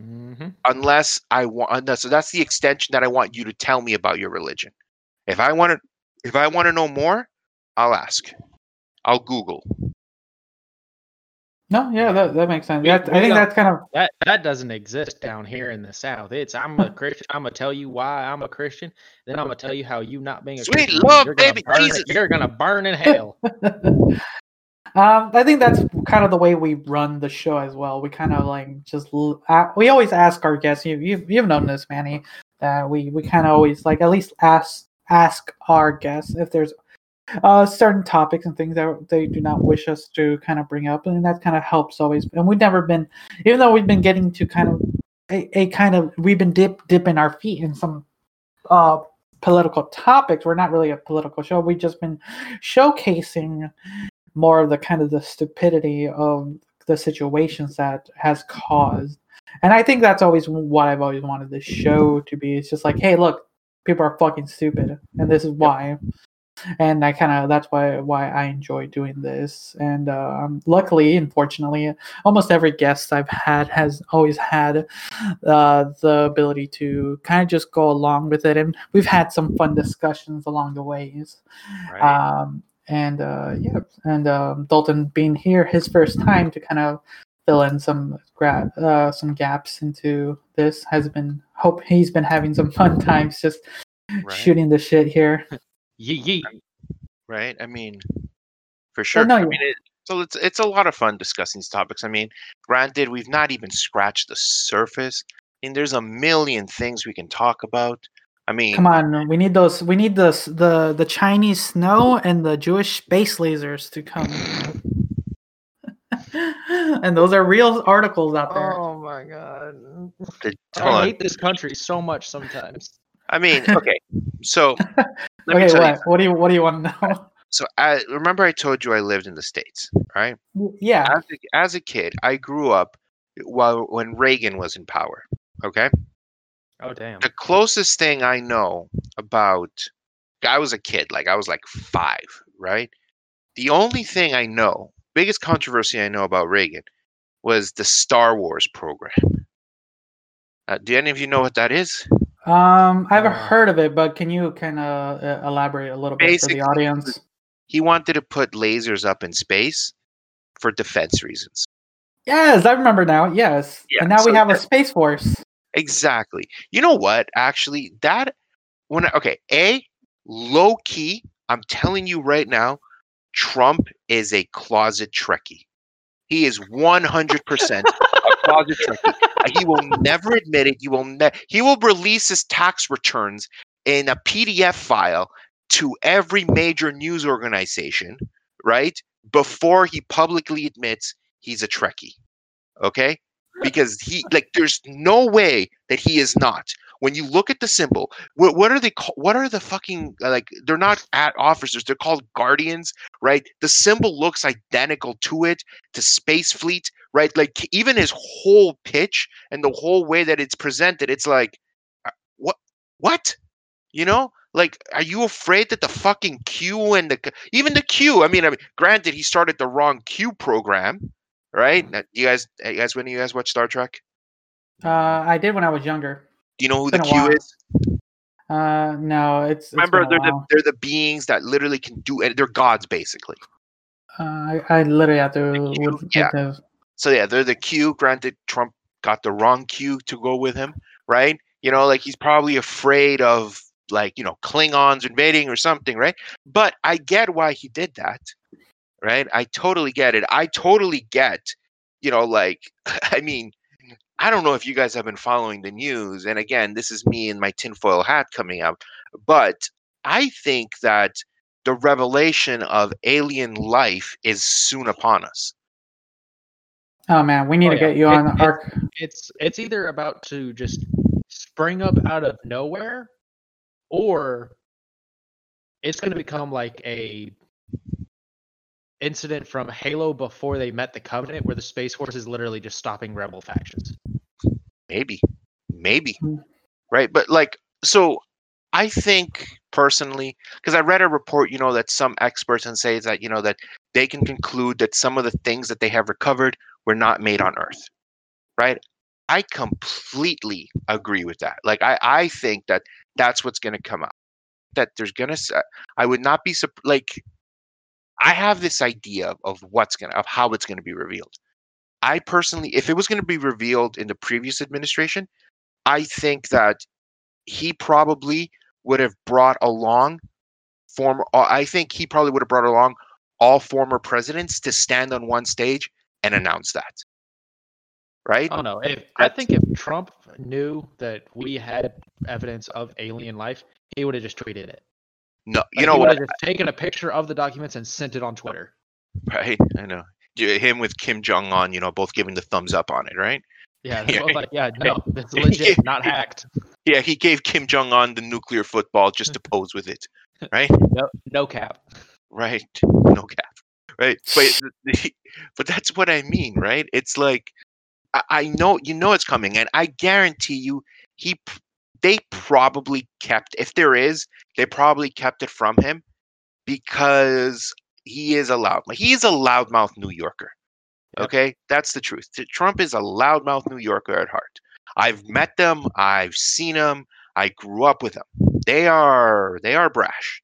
Mm-hmm. Unless I want so that's the extension that I want you to tell me about your religion. If I want to if I want to know more, I'll ask. I'll Google. No, yeah, that, that makes sense. We- That, I think that's kind of That that doesn't exist down here in the South. It's I'm a [LAUGHS] Christian. I'm gonna tell you why I'm a Christian. Then I'm gonna tell you how you not being a Sweet Christian. Lord, you're baby burn, Jesus. You're gonna burn in hell. [LAUGHS] um, I think that's kind of the way we run the show as well. We kind of like just l- a- we always ask our guests. You you've, you've known this, Manny, that we we kind of always like at least ask ask our guests if there's uh certain topics and things that they do not wish us to kind of bring up, and that kind of helps always. And we've never been, even though we've been getting to kind of a, a kind of we've been dip dipping our feet in some uh political topics. We're not really a political show. We've just been showcasing more of the kind of the stupidity of the situations that has caused. And I think that's always what I've always wanted this show to be. It's just like, hey, look, people are fucking stupid, and this is why. And I kind of that's why why I enjoy doing this. And um, luckily, unfortunately, almost every guest I've had has always had uh, the ability to kind of just go along with it. And we've had some fun discussions along the ways. Right? Um, and uh, yeah, and um, Dalton being here his first time to kind of fill in some gra- uh, some gaps into this has been hope he's been having some fun [LAUGHS] times just Right. shooting the shit here. Yee yee. Um, right? I mean, for sure. no, I mean, it, so it's it's a lot of fun discussing these topics. I mean, granted, we've not even scratched the surface, and there's a million things we can talk about. I mean, Come on, we need those. We need the the the Chinese snow and the Jewish space lasers to come. [LAUGHS] and those are real articles out there. Oh my god. the, I on. hate this country so much sometimes. I mean, okay. So [LAUGHS] let me okay, tell what? you. What do you what do you want to know? [LAUGHS] So I remember I told you I lived in the states, right? yeah. As a, as a kid, I grew up while when Reagan was in power. Okay. Oh damn. the closest thing I know about I was a kid, like I was like five, right? The only thing I know, biggest controversy I know about Reagan was the Star Wars program. Uh, do any of you know what that is? Um, I've Uh, heard of it, but can you kind of uh, elaborate a little bit for the audience? He wanted to put lasers up in space for defense reasons. Yes, I remember now. Yes, Yeah, and now we so have a space force. Exactly. You know what? Actually, that when I, okay, a low key. I'm telling you right now, Trump is a closet Trekkie. He is 100% a [LAUGHS] closet Trekkie. He will never admit it. He will ne- He will release his tax returns in a PDF file to every major news organization, right? Before he publicly admits he's a Trekkie. Okay? because he like there's no way that he is not when you look at the symbol what, what are they what are the fucking like they're not at officers they're called guardians right the symbol looks identical to it to space fleet right like even his whole pitch and the whole way that it's presented it's like uh, what what you know like are you afraid that the fucking q and the even the q i mean i mean granted he started the wrong q program right? You guys, you guys, when you guys watch Star Trek, Uh, I did when I was younger. do you know who the Q is? Uh, no, it's, it's Remember, they're the they're the beings that literally can do it. They're gods, basically. Uh, I, I literally have to Q, yeah. have to- So yeah, they're the Q. Granted, Trump got the wrong Q to go with him, right? You know, like he's probably afraid of like you know Klingons invading or something, right? But I get why he did that, right? I totally get it. I totally get, you know, like [LAUGHS] I mean, I don't know if you guys have been following the news, and again, this is me in my tinfoil hat coming up, but I think that the revelation of alien life is soon upon us. Oh man, we need Oh, to yeah. get you It- on the our. It's it's either about to just spring up out of nowhere, or it's going to become like a incident from Halo before they met the Covenant, where the Space Force is literally just stopping rebel factions. maybe maybe Hmm. right but like so i think personally because i read a report you know that some experts and say that you know that they can conclude that some of the things that they have recovered were not made on earth right i completely agree with that like i i think that that's what's going to come out that there's going to i would not be like i have this idea of, of what's going to of how it's going to be revealed I personally, if it was going to be revealed in the previous administration, I think that he probably would have brought along former. uh, I think he probably would have brought along all former presidents to stand on one stage and announce that. Right? Oh no! If I think if Trump knew that we had evidence of alien life, he would have just tweeted it. No, you Like, know he what? Just taken a picture of the documents and sent it on Twitter. Right? I know. Him with Kim Jong Un, you know, both giving the thumbs up on it, right? Yeah, [LAUGHS] Yeah. yeah. like yeah, no, [LAUGHS] it's legit, not hacked. Yeah, he gave Kim Jong Un the nuclear football just to [LAUGHS] pose with it, right? No, no cap. right no cap right? But [SIGHS] [LAUGHS] but that's what i mean right? It's like I, I know you know it's coming and i guarantee you he they probably kept if there is they probably kept it from him because he is a loud he is a loudmouth new yorker okay? That's the truth. Trump is a loudmouth new yorker at heart. I've met them i've seen them i grew up with them. They are they are brash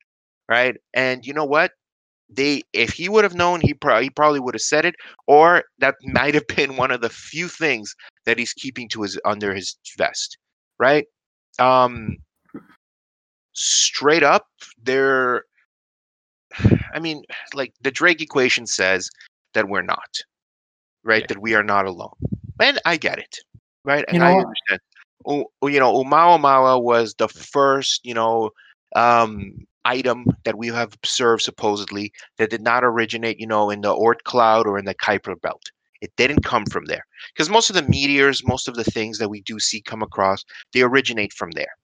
right? And you know what they if he would have known he, pro- he probably would have said it or that [LAUGHS] might have been one of the few things that he's keeping to his under his vest right um straight up they're [SIGHS] I mean, like the Drake equation says that we're not, right? Yeah. That we are not alone, and I get it, right? And You know I understand. You know, Oumuamua was the first, you know, um, item that we have observed supposedly that did not originate, you know, in the Oort cloud or in the Kuiper belt. It didn't come from there because most of the meteors, most of the things that we do see come across, they originate from there,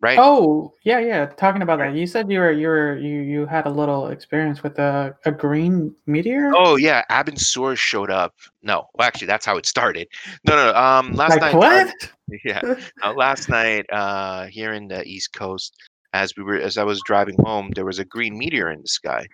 right? Oh, yeah, yeah. Talking about that, you said you were you were you you had a little experience with a a green meteor. Oh yeah, Abin Sur showed up. No, well, actually, that's how it started. No, no. Um, last like night. uh, what? [LAUGHS] yeah, uh, last night uh, here in the East Coast, as we were as I was driving home, there was a green meteor in the sky,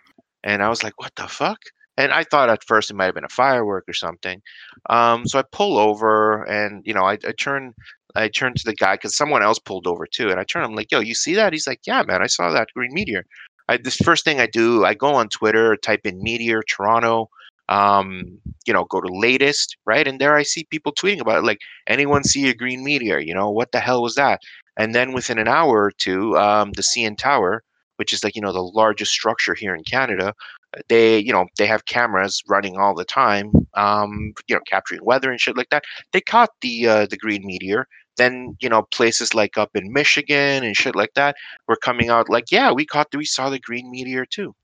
and I was like, "What the fuck?" And I thought at first it might have been a firework or something. Um, so I pull over, and you know, I, I turn. I turn to the guy because someone else pulled over too, and I turn. I'm like, "Yo, you see that?" He's like, "Yeah, man, I saw that green meteor." I, this first thing I do, I go on Twitter, type in meteor Toronto, um, you know, go to latest, right? And there I see people tweeting about it, like, anyone see a green meteor? You know, what the hell was that? And then within an hour or two, um, the CN Tower, which is like, you know, the largest structure here in Canada, they, you know, they have cameras running all the time, um, you know, capturing weather and shit like that. They caught the uh, the green meteor. Then, you know, places like up in Michigan and shit like that were coming out like, yeah, we caught, we saw the green meteor too.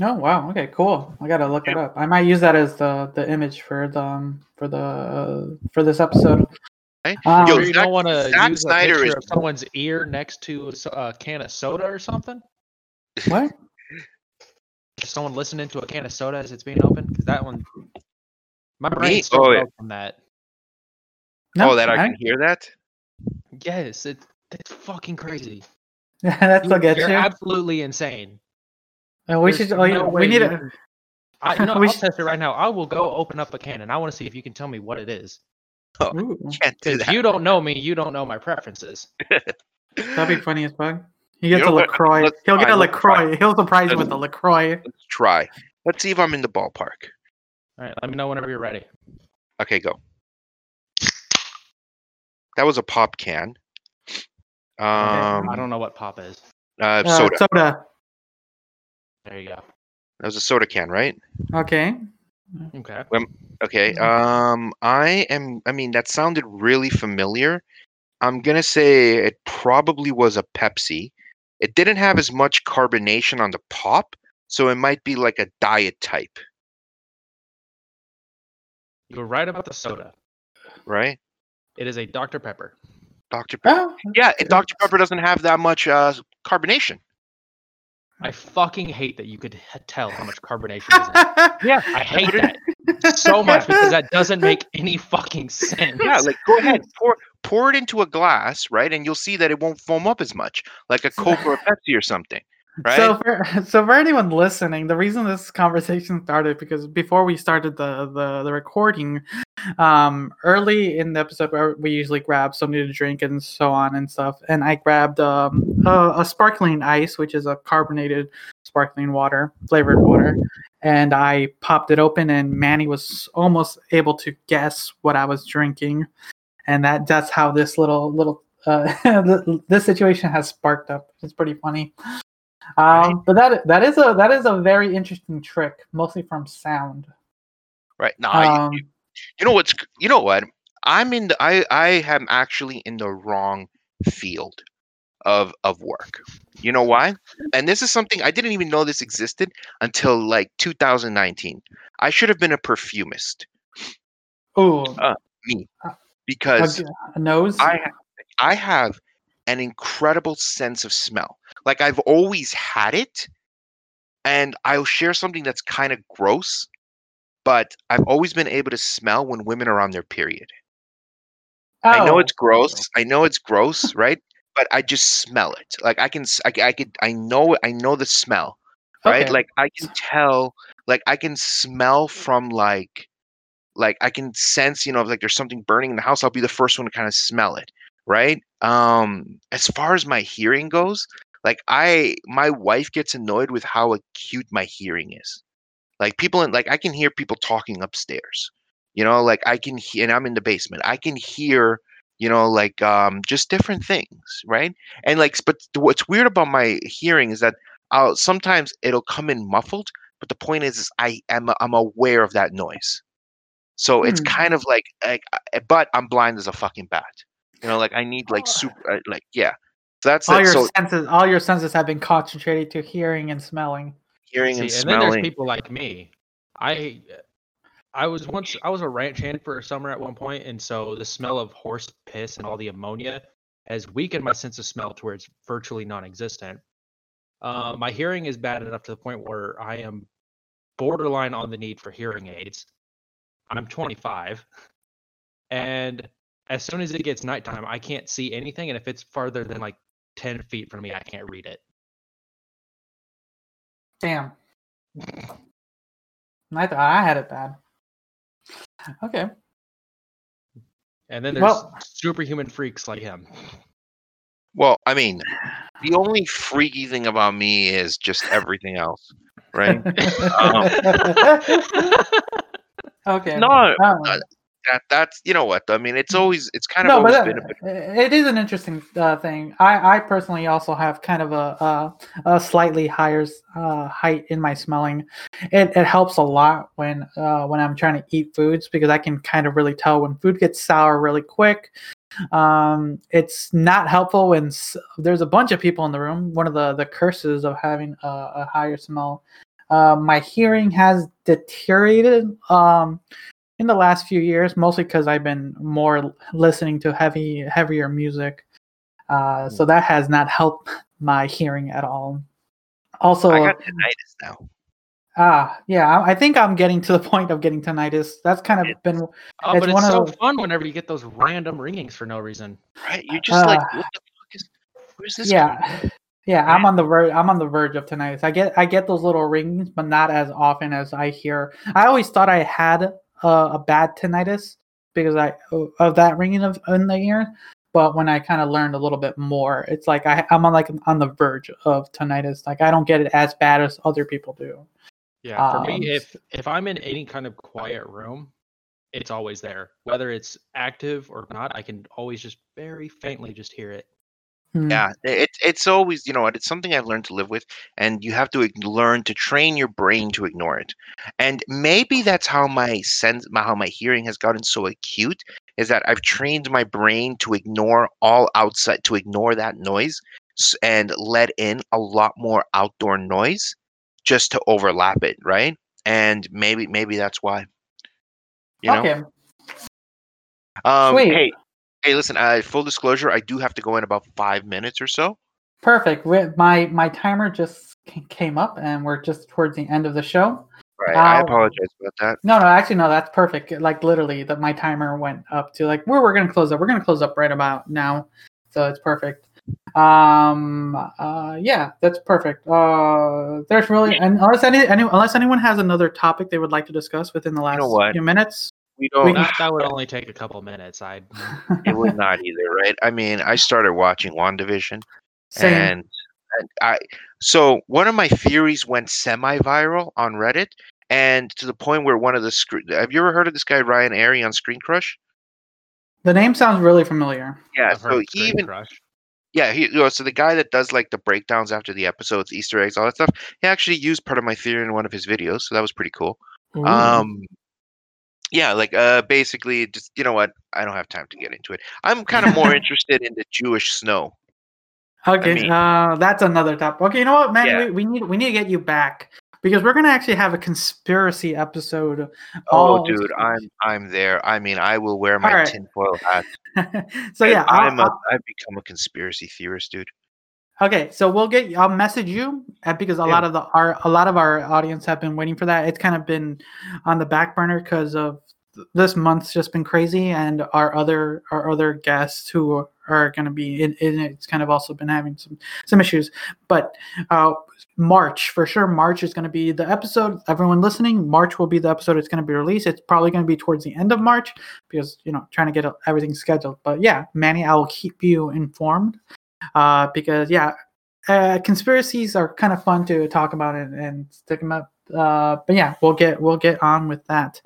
Oh wow. Okay, cool. I gotta look it up. I might use that as the the image for the um, for the uh, for this episode. Right? Um, Yo, you Zack- don't want to use Snyder a picture is- of someone's ear next to a can of soda or something? what? Someone listening to a can of soda as it's being opened? Because that one, my brain Me? still Oh, yeah. broke from that. No, oh, that I can hear that? Yes, it, it's fucking crazy. [LAUGHS] That's You- what gets You're you. absolutely insane. Uh, we There's should. Oh, no we way need you to. can- I, you know, We I'll should- test it right now. I will go open up a can and I want to see if you can tell me what it is. Ooh, Can't do Because that. you don't know me, you don't know my preferences. [LAUGHS] that'd be funny as fuck. He gets know a what? Lacroix. Let's He'll get try, a let's try. Lacroix. He'll surprise you with a Lacroix. Let's try. Let's see if I'm in the ballpark. All right, let me know whenever you're ready. Okay, go. That was a pop can. Okay, Um, I don't know what pop is. uh, Uh, soda. soda. There you go. That was a soda can, right? Okay. Okay. Okay. Mhm. Um, I am. I mean, that sounded really familiar. I'm gonna say it probably was a Pepsi. It didn't have as much carbonation on the pop, so it might be like a diet type, You were right about the soda. right? It is a Dr. Pepper. Dr. Pepper. Oh, Yeah, and Dr. Pepper doesn't have that much uh, carbonation. I fucking hate that you could h- tell how much carbonation is in it. [LAUGHS] Yeah, I hate that so much because that doesn't make any fucking sense. Yeah, like go ahead, [LAUGHS] pour pour it into a glass, right, and you'll see that it won't foam up as much, like a Coke or a [LAUGHS] Pepsi or something, right? So for [LAUGHS] so for anyone listening, the reason this conversation started because before we started the the, the recording, um, early in the episode where we usually grab something to drink and so on and stuff, and I grabbed um, a, a sparkling ice, which is a carbonated sparkling water, flavored water, and I popped it open, and Manny was almost able to guess what I was drinking, and that that's how this little little uh, [LAUGHS] this situation has sparked up. It's pretty funny. Um, but that that is a that is a very interesting trick, mostly from sound. right. You- Um, you, you know what's you know what? I'm in the I I am actually in the wrong field of of work. You know why? And this is something I didn't even know this existed until like 2019. I should have been a perfumist Oh me, because a, a nose. I I have an incredible sense of smell. Like I've always had it, and I'll share something that's kind of gross, but I've always been able to smell when women are on their period. I know Oh, it's gross. I know it's gross, right? But I just smell it. Like I can, I could, I know, I know the smell, right? okay. Like I can tell, like I can smell from like, like I can sense, you know, like there's something burning in the house. I'll be the first one to kind of smell it, right? Um, as far as my hearing goes, like I, my wife gets annoyed with how acute my hearing is. Like people, in, like I can hear people talking upstairs. You know, like I can hear, and I'm in the basement. I can hear you know, like um, just different things, right? And like, but what's weird about my hearing is that I'll sometimes it'll come in muffled, but the point is, is I am I'm aware of that noise, so it's Hmm. kind of like, like, uh, but I'm blind as a fucking bat. You know, like I need like Oh. super, uh, like yeah. So that's all it. your So senses, all your senses have been concentrated to hearing and smelling. hearing See, and and then there's smelling. people like me. I I was once I was a ranch hand for a summer at one point, and so the smell of horse piss and all the ammonia has weakened my sense of smell to where it's virtually non-existent. Uh, my hearing is bad enough to the point where I am borderline on the need for hearing aids. I'm 25, and as soon as it gets nighttime, I can't see anything, and if it's farther than like 10 feet from me, I can't read it. Damn. I thought I had it bad. Okay. And then there's Well- superhuman freaks like him. Well, I mean, the only freaky thing about me is just everything else, right? [LAUGHS] okay. No, Um, uh, that that's you know what I mean. It's always it's kind of no, but that- been a bit. it is an interesting uh, thing. I, I personally also have kind of a a, a slightly higher uh, height in my smelling. It, it helps a lot when uh, when I'm trying to eat foods because I can kind of really tell when food gets sour really quick. Um, it's not helpful when s- there's a bunch of people in the room. One of the the curses of having a, a higher smell. Uh, my hearing has deteriorated. Um, in the last few years, mostly because I've been more listening to heavy, heavier music. Uh, so that has not helped [LAUGHS] my hearing at all. Also, I got tinnitus now. ah, yeah, I, I think I'm getting to the [LAUGHS] point of getting tinnitus. That's kind of It- been Oh, It's but one it's of so those- fun whenever you get those random ringings for no reason. Right? You're just like, Uh, what the fuck is? Where's this? yeah, from? [LAUGHS] yeah. I'm on the verge. I'm on the verge of tinnitus. I get I get those little rings, but not as often as I hear. I always thought I had a, a bad tinnitus because I of that ringing of in the ear. But when I kind of learned a little bit more, it's like I, I'm on like on the verge of tinnitus. Like I don't get it as bad as other people do. Yeah, for Um, me, if if I'm in any kind of quiet room, it's always there. Whether it's active or not, I can always just very faintly just hear it. Hmm. Yeah, it's it's always you know what it's something I've learned to live with, and you have to learn to train your brain to ignore it. And maybe that's how my sense, my, how my hearing has gotten so acute, is that I've trained my brain to ignore all outside, to ignore that noise, and let in a lot more outdoor noise, just to overlap it, right? And maybe maybe that's why. You know. okay. Um, Sweet. Hey, hey, listen. Uh, full disclosure, I do have to go in about five minutes or so. Perfect. My my timer just came up, and we're just towards the end of the show. Right. I Uh, apologize about that. No, no, actually, no. That's perfect. Like literally, that my timer went up to like where we're gonna close up. We're gonna close up right about now, so it's perfect. Um, uh, yeah, that's perfect. Uh, there's really and unless any, any unless anyone has another topic they would like to discuss within the last know few minutes. We don't. We- That, that would only take a couple minutes. I it would [LAUGHS] not either, right? I mean, I started watching WandaVision, Same. and, and I. So one of my theories went semi-viral on Reddit, and to the point where one of the screen. Have you ever heard of this guy Ryan Arey on Screen Crush? the name sounds really familiar. Yeah. I've heard So of he Screen even Crush. Yeah, he you know, so the guy that does like the breakdowns after the episodes, Easter eggs, all that stuff, he actually used part of my theory in one of his videos, so that was pretty cool. Ooh. Um yeah, like uh basically just you know what, I don't have time to get into it. I'm kind of more [LAUGHS] interested in the Jewish snow. okay, mean- uh, that's another topic. Okay, you know what, man? Yeah. We, we need we need to get you back because we're gonna actually have a conspiracy episode. Oh dude, I'm I'm there. I mean, I will wear my Alright. tinfoil hat. [LAUGHS] so yeah, I'll- I'm a I'll- I've become a conspiracy theorist, dude. Okay, so we'll get. I'll message you uh, because a Yeah. lot of the our a lot of our audience have been waiting for that. It's kind of been on the back burner because of this month's just been crazy, and our other our other guests who are going to be in, in it's kind of also been having some some issues. But uh, March for sure, March is going to be the episode. Everyone listening, March will be the episode. It's going to be released. It's probably going to be towards the end of March because you know trying to get everything scheduled. But yeah, Manny, I will keep you informed uh, because yeah, uh, conspiracies are kind of fun to talk about and, and stick them up. Uh, but yeah, we'll get we'll get on with that.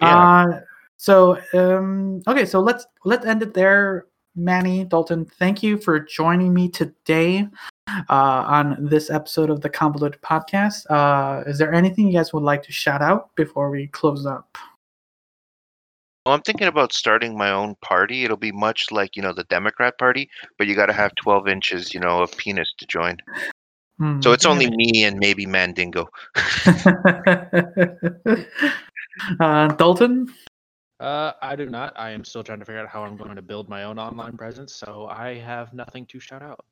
Yeah. Uh, So um, okay, so let's let's end it there. Manny Dalton, thank you for joining me today uh, on this episode of the Convoluted Podcast. Uh, is there anything you guys would like to shout out before we close up? Well, I'm thinking about starting my own party. It'll be much like you know the Democrat Party, but you got to have 12 inches, you know, of penis to join. Hmm, So it's only yeah. me and maybe Mandingo. [LAUGHS] uh, Dalton. Uh, I do not. I am still trying to figure out how I'm going to build my own online presence, so I have nothing to shout out.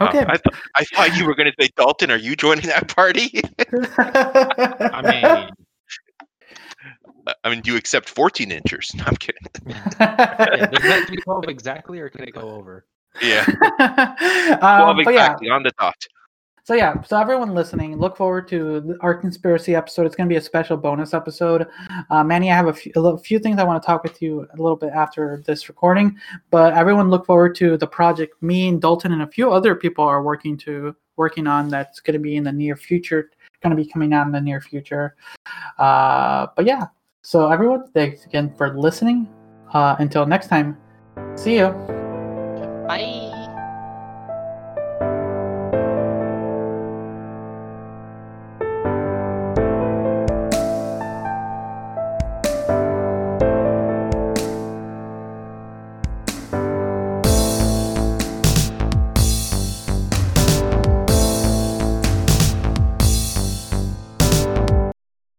Oh, Okay. I, th- I thought you were going to say Dalton. Are you joining that party? [LAUGHS] I mean, I mean, do you accept 14 inches? [LAUGHS] No, I'm kidding. [LAUGHS] yeah, does that be 12 exactly, or can it go over? Yeah, [LAUGHS] 12 um, but yeah, exactly on the dot. so yeah, so everyone listening, look forward to our conspiracy episode. It's going to be a special bonus episode. Uh, Manny, I have a few, a little- few things I want to talk with you a little bit after this recording, but everyone look forward to the project me and Dalton and a few other people are working to working on that's going to be in the near future, going to be coming out in the near future. Uh, but yeah, so everyone, thanks again for listening. Uh, until next time, see you. Bye.